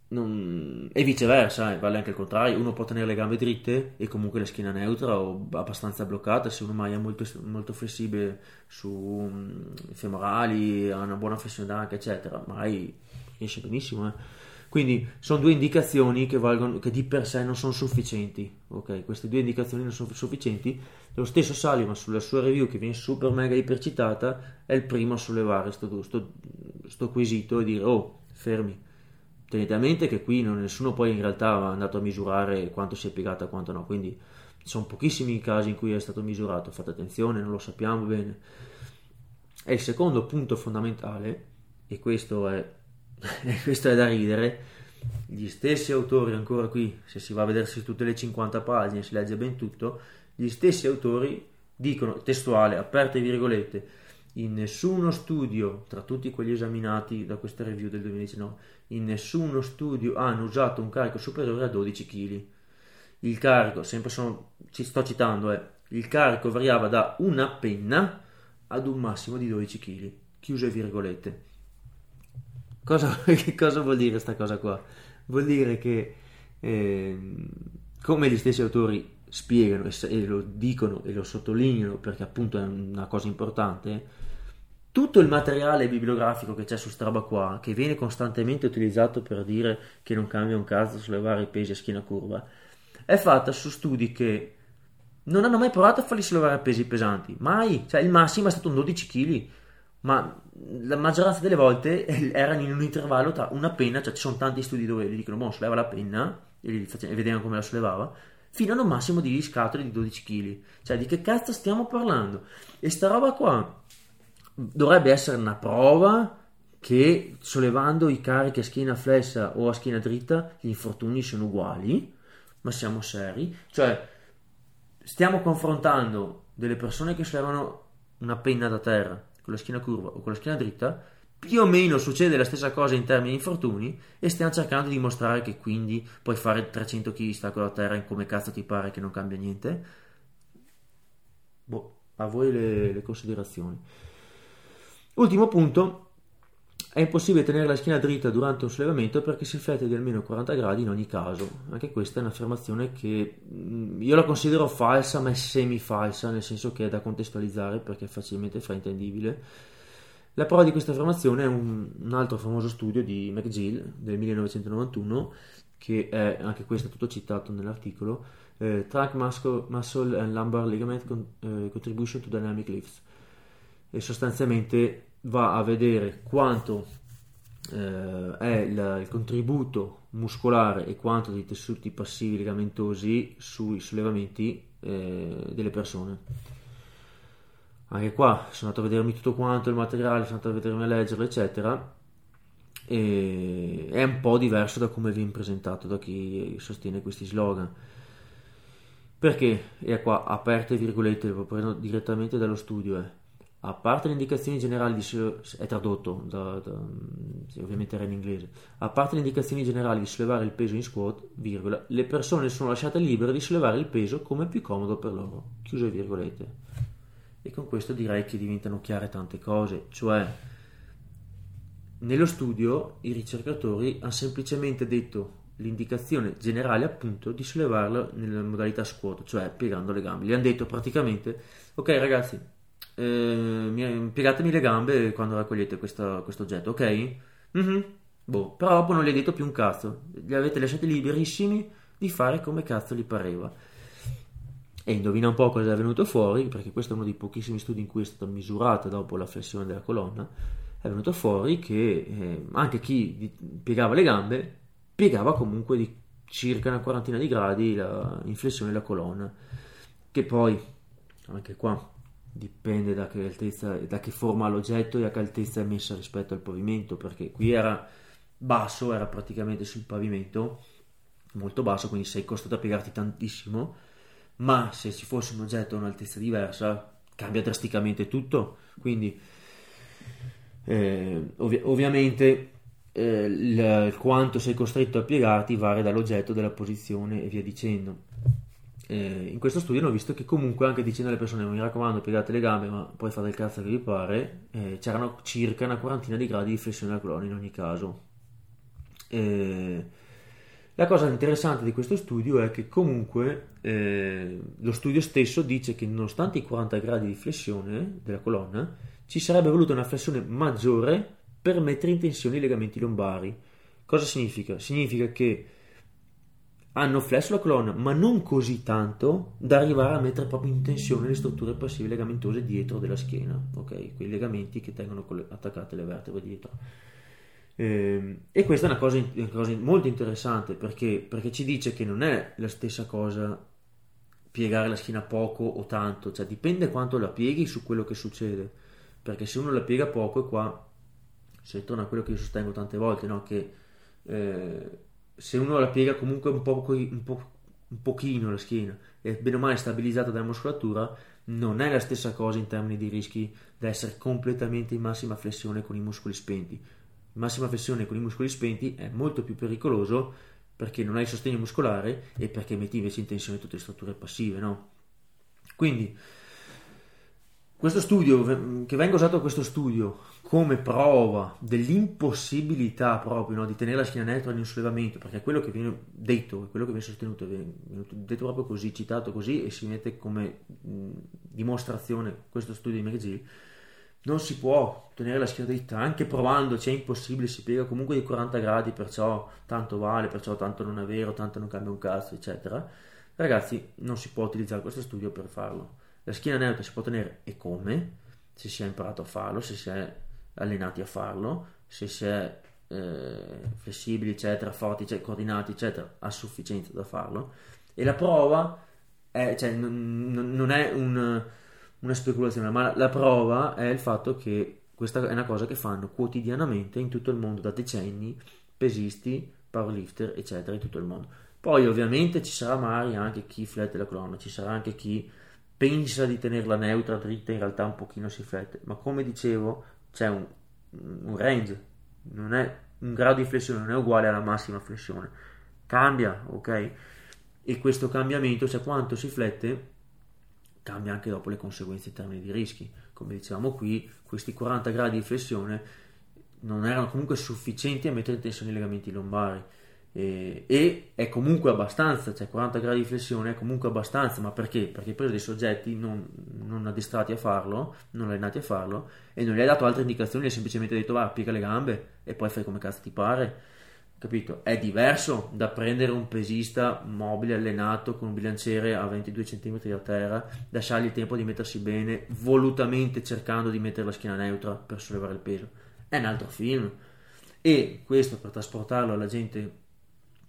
non... e viceversa, eh, vale anche il contrario, uno può tenere le gambe dritte e comunque la schiena neutra o abbastanza bloccata, se uno mai è molto, molto flessibile su um, femorali, ha una buona flessione d'anca, eccetera, mai riesce benissimo. Eh quindi sono due indicazioni che, valgono, che di per sé non sono sufficienti. Ok, queste due indicazioni non sono sufficienti. Lo stesso Salima sulla sua review che viene super mega ipercitata è il primo a sollevare questo quesito e dire oh fermi. Tenete a mente che qui non, nessuno poi in realtà è andato a misurare quanto si è piegata e quanto no, quindi sono pochissimi i casi in cui è stato misurato, fate attenzione, non lo sappiamo bene. E il secondo punto fondamentale, e questo è questo è da ridere, gli stessi autori, ancora qui, se si va a vedersi tutte le 50 pagine, si legge ben tutto, gli stessi autori dicono, testuale, aperte virgolette, in nessuno studio, tra tutti quelli esaminati da questa review del 2019, in nessuno studio hanno usato un carico superiore a 12 kg. Il carico, sempre sono, ci sto citando, eh, il carico variava da una penna ad un massimo di 12 kg. Chiuse virgolette. Cosa, cosa vuol dire questa cosa qua? Vuol dire che, eh, come gli stessi autori spiegano e, e lo dicono e lo sottolineano perché appunto è una cosa importante, tutto il materiale bibliografico che c'è su sta roba qua, che viene costantemente utilizzato per dire che non cambia un cazzo sollevare i pesi a schiena curva, è fatta su studi che non hanno mai provato a farli sollevare pesi pesanti, mai, cioè il massimo è stato un 12 kg, ma la maggioranza delle volte erano in un intervallo tra una penna, cioè ci sono tanti studi dove gli dicono, boh, solleva la penna, e, facevano, e vedevano come la sollevava, fino ad un massimo di scatole di 12 kg, cioè di che cazzo stiamo parlando? E sta roba qua dovrebbe essere una prova che sollevando i carichi a schiena flessa o a schiena dritta gli infortuni sono uguali, ma siamo seri, cioè stiamo confrontando delle persone che sollevano una penna da terra con la schiena curva o con la schiena dritta, più o meno succede la stessa cosa in termini di infortuni e stiamo cercando di dimostrare che quindi puoi fare 300 kg di stacco da terra in come cazzo ti pare che non cambia niente. Boh, a voi le, le considerazioni. Ultimo punto, è impossibile tenere la schiena dritta durante un sollevamento perché si riflette di almeno 40 gradi in ogni caso. Anche questa è un'affermazione che mm, io la considero falsa, ma è semi-falsa, nel senso che è da contestualizzare perché è facilmente fraintendibile. La prova di questa affermazione è un, un altro famoso studio di McGill del 1991, che è anche questo tutto citato nell'articolo, eh, Trunk Muscle, Muscle and Lumbar Ligament con, eh, Contribution to Dynamic Lifts. E sostanzialmente va a vedere quanto eh, è il, il, contributo muscolare e quanto di tessuti passivi legamentosi sui sollevamenti eh, delle persone. Anche qua sono andato a vedermi tutto quanto il materiale, sono andato a vedermi a leggerlo, eccetera. E è un po' diverso da come viene presentato da chi sostiene questi slogan. Perché, e qua aperte virgolette, lo prendo direttamente dallo studio, eh a parte le indicazioni generali di è tradotto da, da, ovviamente era in inglese. A parte le indicazioni generali di sollevare il peso in squat virgola, le persone sono lasciate libere di sollevare il peso come più comodo per loro. Chiuse virgolette. E con questo direi che diventano chiare tante cose. Cioè nello studio i ricercatori hanno semplicemente detto l'indicazione generale appunto di sollevarlo nella modalità squat cioè piegando le gambe. Gli hanno detto praticamente ok ragazzi eh, piegatemi le gambe quando raccogliete questo, oggetto, ok? Mm-hmm. Boh, però dopo non gli hai detto più un cazzo, li avete lasciati liberissimi di fare come cazzo gli pareva. E indovina un po' cosa è venuto fuori, perché questo è uno dei pochissimi studi in cui è stata misurata dopo la flessione della colonna, è venuto fuori che eh, anche chi piegava le gambe piegava comunque di circa una quarantina di gradi la inflessione della colonna, che poi, anche qua, dipende da che, altezza, da che forma l'oggetto e a che altezza è messa rispetto al pavimento, perché qui era basso, era praticamente sul pavimento, molto basso, quindi sei costretto a piegarti tantissimo, ma se ci fosse un oggetto a un'altezza diversa cambia drasticamente tutto, quindi eh, ovvi- ovviamente eh, il, il quanto sei costretto a piegarti varia dall'oggetto, dalla posizione e via dicendo eh, in questo studio hanno visto che comunque anche dicendo alle persone mi raccomando piegate le gambe ma poi fate il cazzo che vi pare eh, c'erano circa una quarantina di gradi di flessione della colonna in ogni caso eh, la cosa interessante di questo studio è che comunque eh, lo studio stesso dice che nonostante i 40 gradi di flessione della colonna ci sarebbe voluta una flessione maggiore per mettere in tensione i legamenti lombari cosa significa? significa che hanno flesso la colonna, ma non così tanto da arrivare a mettere proprio in tensione le strutture passive legamentose dietro della schiena, ok? Quei legamenti che tengono attaccate le vertebre dietro. Ehm, e questa è una cosa, una cosa molto interessante perché, perché, ci dice che non è la stessa cosa piegare la schiena poco o tanto, cioè dipende quanto la pieghi su quello che succede. Perché se uno la piega poco, e qua si ritorna a quello che io sostengo tante volte, no? che eh, se uno la piega comunque un, po', un, po', un pochino la schiena e bene o male stabilizzata dalla muscolatura, non è la stessa cosa in termini di rischi da essere completamente in massima flessione con i muscoli spenti. In massima flessione con i muscoli spenti è molto più pericoloso perché non hai sostegno muscolare e perché metti invece in tensione tutte le strutture passive, no? Quindi questo studio, che venga usato questo studio come prova dell'impossibilità proprio no, di tenere la schiena neutra in un sollevamento, perché è quello che viene detto, è quello che viene sostenuto, viene detto proprio così, citato così e si mette come dimostrazione questo studio di McGill, non si può tenere la schiena dritta, anche provandoci è impossibile, si piega comunque di 40 gradi, perciò tanto vale, perciò tanto non è vero, tanto non cambia un cazzo, eccetera. Ragazzi, non si può utilizzare questo studio per farlo la schiena neutra si può tenere e come? Se si è imparato a farlo, se si è allenati a farlo, se si è eh, flessibili, eccetera, forti, eccetera, coordinati, eccetera, a sufficienza da farlo. E la prova è, cioè, non, non è un, una speculazione, ma la prova è il fatto che questa è una cosa che fanno quotidianamente in tutto il mondo da decenni pesisti, powerlifter, eccetera, in tutto il mondo. Poi ovviamente ci sarà magari anche chi flette la colonna, ci sarà anche chi pensa di tenerla neutra, dritta, in realtà un pochino si flette, ma come dicevo c'è un, un range, non è un grado di flessione, non è uguale alla massima flessione, cambia, ok? E questo cambiamento, cioè quanto si flette, cambia anche dopo le conseguenze in termini di rischi. Come dicevamo qui, questi 40 gradi di flessione non erano comunque sufficienti a mettere in tensione i legamenti lombari e, e, è comunque abbastanza, cioè 40 gradi di flessione è comunque abbastanza, ma perché? Perché hai preso dei soggetti non, non, addestrati a farlo, non allenati a farlo e non gli hai dato altre indicazioni, gli hai semplicemente detto va, piega le gambe e poi fai come cazzo ti pare, capito? È diverso da prendere un pesista mobile, allenato, con un bilanciere a 22 cm da terra, lasciargli il tempo di mettersi bene, volutamente cercando di mettere la schiena neutra per sollevare il peso. È un altro film. E questo per trasportarlo alla gente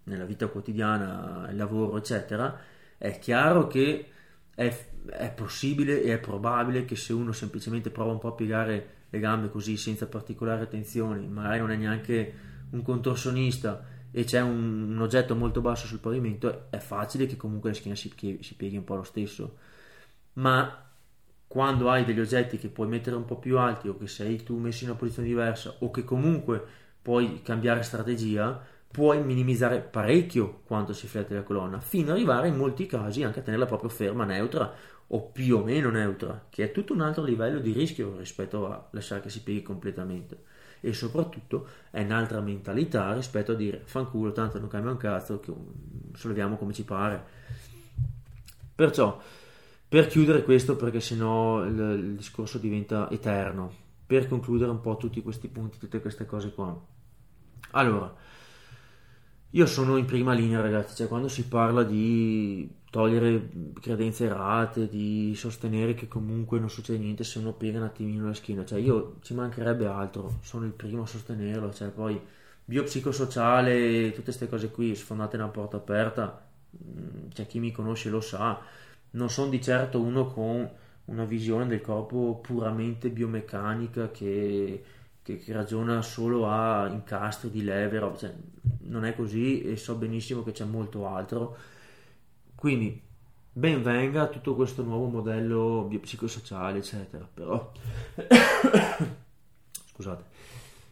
nella vita quotidiana, il lavoro, eccetera, è chiaro che è, è, possibile e è probabile che se uno semplicemente prova un po' a piegare le gambe così senza particolari attenzioni, magari non è neanche un contorsionista e c'è un, un oggetto molto basso sul pavimento, è facile che comunque la schiena si, si pieghi un po' lo stesso. Ma quando hai degli oggetti che puoi mettere un po' più alti o che sei tu messo in una posizione diversa o che comunque puoi cambiare strategia, puoi minimizzare parecchio quanto si flette la colonna, fino ad arrivare in molti casi anche a tenerla proprio ferma, neutra o più o meno neutra, che è tutto un altro livello di rischio rispetto a lasciare che si pieghi completamente. E soprattutto è un'altra mentalità rispetto a dire fanculo, tanto non cambia un cazzo, solleviamo come ci pare. Perciò, per chiudere questo, perché sennò il, il discorso diventa eterno, per concludere un po' tutti questi punti, tutte queste cose qua. Allora, io sono in prima linea, ragazzi, cioè quando si parla di togliere credenze errate, di sostenere che comunque non succede niente se uno piega un attimino la schiena, cioè io ci mancherebbe altro, sono il primo a sostenerlo, cioè poi biopsicosociale, tutte queste cose qui, sfondate una porta aperta, mm, cioè chi mi conosce lo sa, non sono di certo uno con una visione del corpo puramente biomeccanica che che, che ragiona solo a incastri di leve, cioè, non è così e so benissimo che c'è molto altro. Quindi ben venga tutto questo nuovo modello biopsicosociale, eccetera. Però, scusate,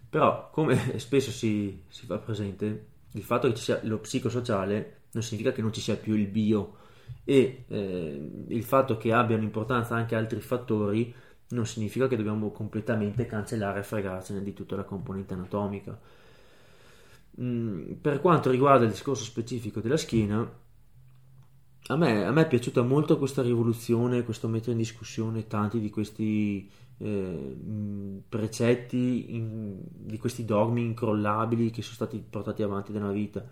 però come spesso si, si fa presente, il fatto che ci sia lo psicosociale non significa che non ci sia più il bio e eh, il fatto che abbiano importanza anche altri fattori non significa che dobbiamo completamente cancellare e fregarcene di tutta la componente anatomica. Mm, per quanto riguarda il discorso specifico della schiena, a me, a me, è piaciuta molto questa rivoluzione, questo mettere in discussione tanti di questi eh, precetti, in, di questi dogmi incrollabili che sono stati portati avanti una vita.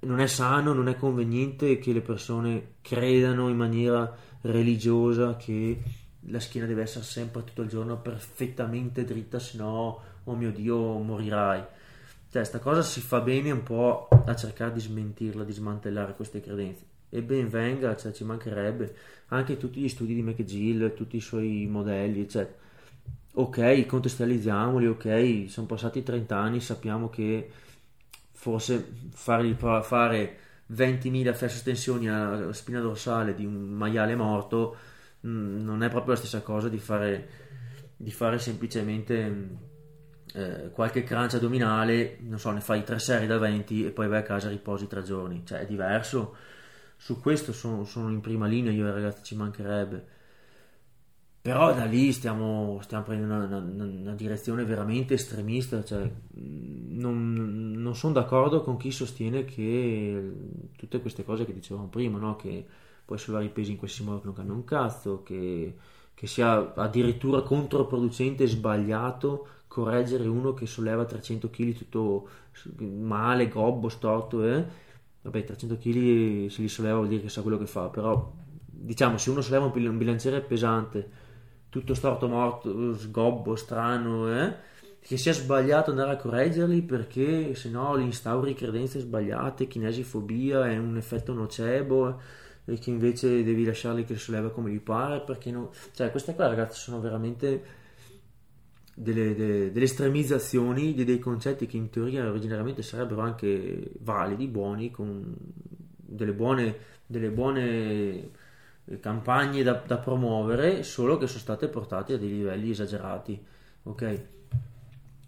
Non è sano, non è conveniente che le persone credano in maniera religiosa che la schiena deve essere sempre tutto il giorno perfettamente dritta, se no, oh mio Dio, morirai. Cioè, sta cosa si fa bene un po' a cercare di smentirla, di smantellare queste credenze. E ben venga, cioè, ci mancherebbe anche tutti gli studi di McGill, tutti i suoi modelli, eccetera. Ok, contestualizziamoli, ok, sono passati 30 anni, sappiamo che forse fargli fare 20.000 flesso tensioni alla spina dorsale di un maiale morto mm, non è proprio la stessa cosa di fare, di fare semplicemente eh, qualche crunch addominale, non so, ne fai tre serie da 20 e poi vai a casa e riposi tre giorni, cioè è diverso. Su questo sono, sono in prima linea, io ragazzi ci mancherebbe. Però da lì stiamo, stiamo prendendo una, una, una, direzione veramente estremista, cioè, non, non sono d'accordo con chi sostiene che tutte queste cose che dicevamo prima, no? che puoi sollevare i pesi in questi modi che non cambia un cazzo, che, che sia addirittura controproducente e sbagliato correggere uno che solleva 300 kg tutto male, gobbo, storto, eh? vabbè 300 kg se li solleva vuol dire che sa quello che fa, però diciamo se uno solleva un bilanciere pesante, tutto storto, morto, sgobbo, strano, eh? che sia sbagliato andare a correggerli perché se no gli instauri credenze sbagliate, chinesifobia è un effetto nocebo e che invece devi lasciarli che solleva come gli pare perché no... cioè queste qua ragazzi sono veramente delle, delle, delle, estremizzazioni di dei concetti che in teoria originariamente sarebbero anche validi, buoni, con delle buone, delle buone campagne da, da, promuovere, solo che sono state portate a dei livelli esagerati. Ok?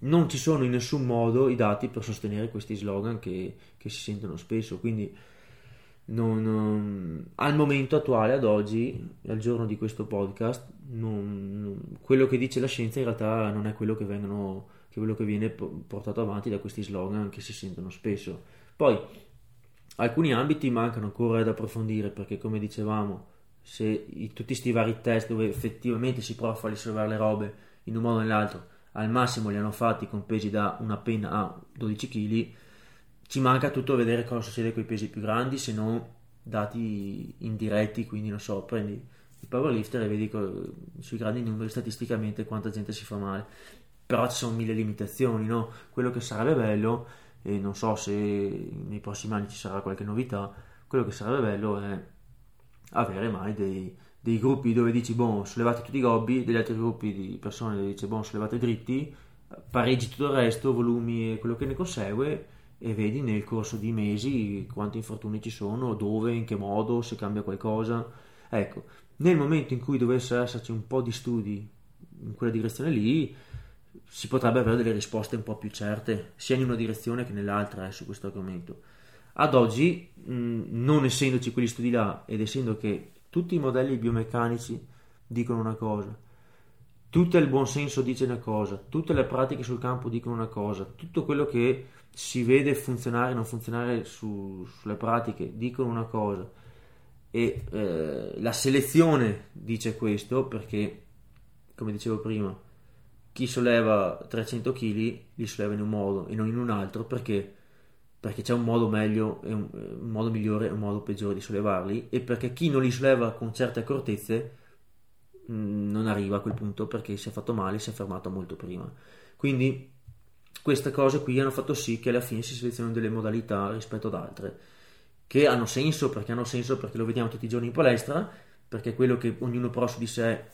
Non ci sono in nessun modo i dati per sostenere questi slogan che, che si sentono spesso, quindi non, non, al momento attuale, ad oggi, al giorno di questo podcast, non, quello che dice la scienza in realtà non è quello che, vengono, che quello che viene portato avanti da questi slogan che si sentono spesso. Poi, alcuni ambiti mancano ancora da approfondire perché, come dicevamo, se i, tutti questi vari test dove effettivamente si prova a farli sollevare le robe in un modo o nell'altro, al massimo li hanno fatti con pesi da una penna a 12 kg ci manca tutto vedere cosa succede con i pesi più grandi se non dati indiretti quindi non so prendi il powerlifter e vedi sui grandi numeri statisticamente quanta gente si fa male però ci sono mille limitazioni no? quello che sarebbe bello e non so se nei prossimi anni ci sarà qualche novità quello che sarebbe bello è avere mai dei, dei gruppi dove dici boh sollevate tutti i gobbi degli altri gruppi di persone dove dici boh sollevate dritti pareggi tutto il resto volumi e quello che ne consegue e vedi nel corso di mesi quanti infortuni ci sono, dove, in che modo, se cambia qualcosa. Ecco, nel momento in cui dovesse esserci un po' di studi in quella direzione lì, si potrebbe avere delle risposte un po' più certe, sia in una direzione che nell'altra eh, su questo argomento. Ad oggi, mh, non essendoci quegli studi là ed essendo che tutti i modelli biomeccanici dicono una cosa, tutto il buon senso dice una cosa, tutte le pratiche sul campo dicono una cosa, tutto quello che si vede funzionare e non funzionare su, sulle pratiche dicono una cosa e eh, la selezione dice questo perché come dicevo prima chi solleva 300 kg li solleva in un modo e non in un altro perché perché c'è un modo meglio un, un modo migliore e un modo peggiore di sollevarli e perché chi non li solleva con certe accortezze Mm, non arriva a quel punto perché si è fatto male, si è fermato molto prima. Quindi queste cose qui hanno fatto sì che alla fine si selezionino delle modalità rispetto ad altre che hanno senso perché hanno senso perché lo vediamo tutti i giorni in palestra perché è quello che ognuno prova su di sé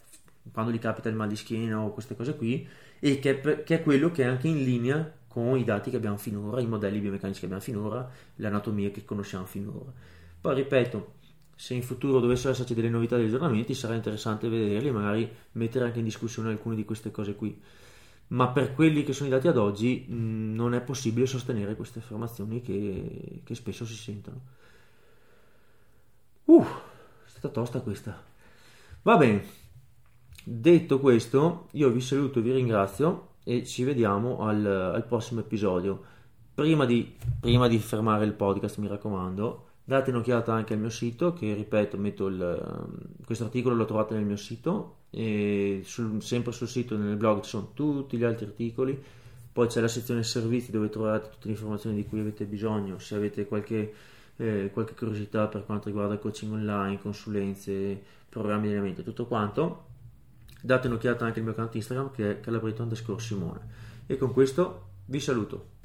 quando gli capita il mal di schiena o queste cose qui e che che è quello che è anche in linea con i dati che abbiamo finora, i modelli biomeccanici che abbiamo finora, l'anatomia che conosciamo finora. Poi ripeto, se in futuro dovessero esserci delle novità, degli aggiornamenti, sarà interessante vederli e magari mettere anche in discussione alcune di queste cose qui. Ma per quelli che sono i dati ad oggi mh, non è possibile sostenere queste affermazioni che, che spesso si sentono. Uh, è stata tosta questa. Va bene, detto questo, io vi saluto, vi ringrazio e ci vediamo al, al prossimo episodio. Prima di, prima di fermare il podcast, mi raccomando, date un'occhiata anche al mio sito che ripeto metto il, ehm, questo articolo lo trovate nel mio sito e sul, sempre sul sito nel blog ci sono tutti gli altri articoli poi c'è la sezione servizi dove trovate tutte le informazioni di cui avete bisogno se avete qualche, eh, qualche curiosità per quanto riguarda coaching online consulenze programmi di allenamento tutto quanto date un'occhiata anche al mio account Instagram che è calabrito underscore Simone. E con questo vi saluto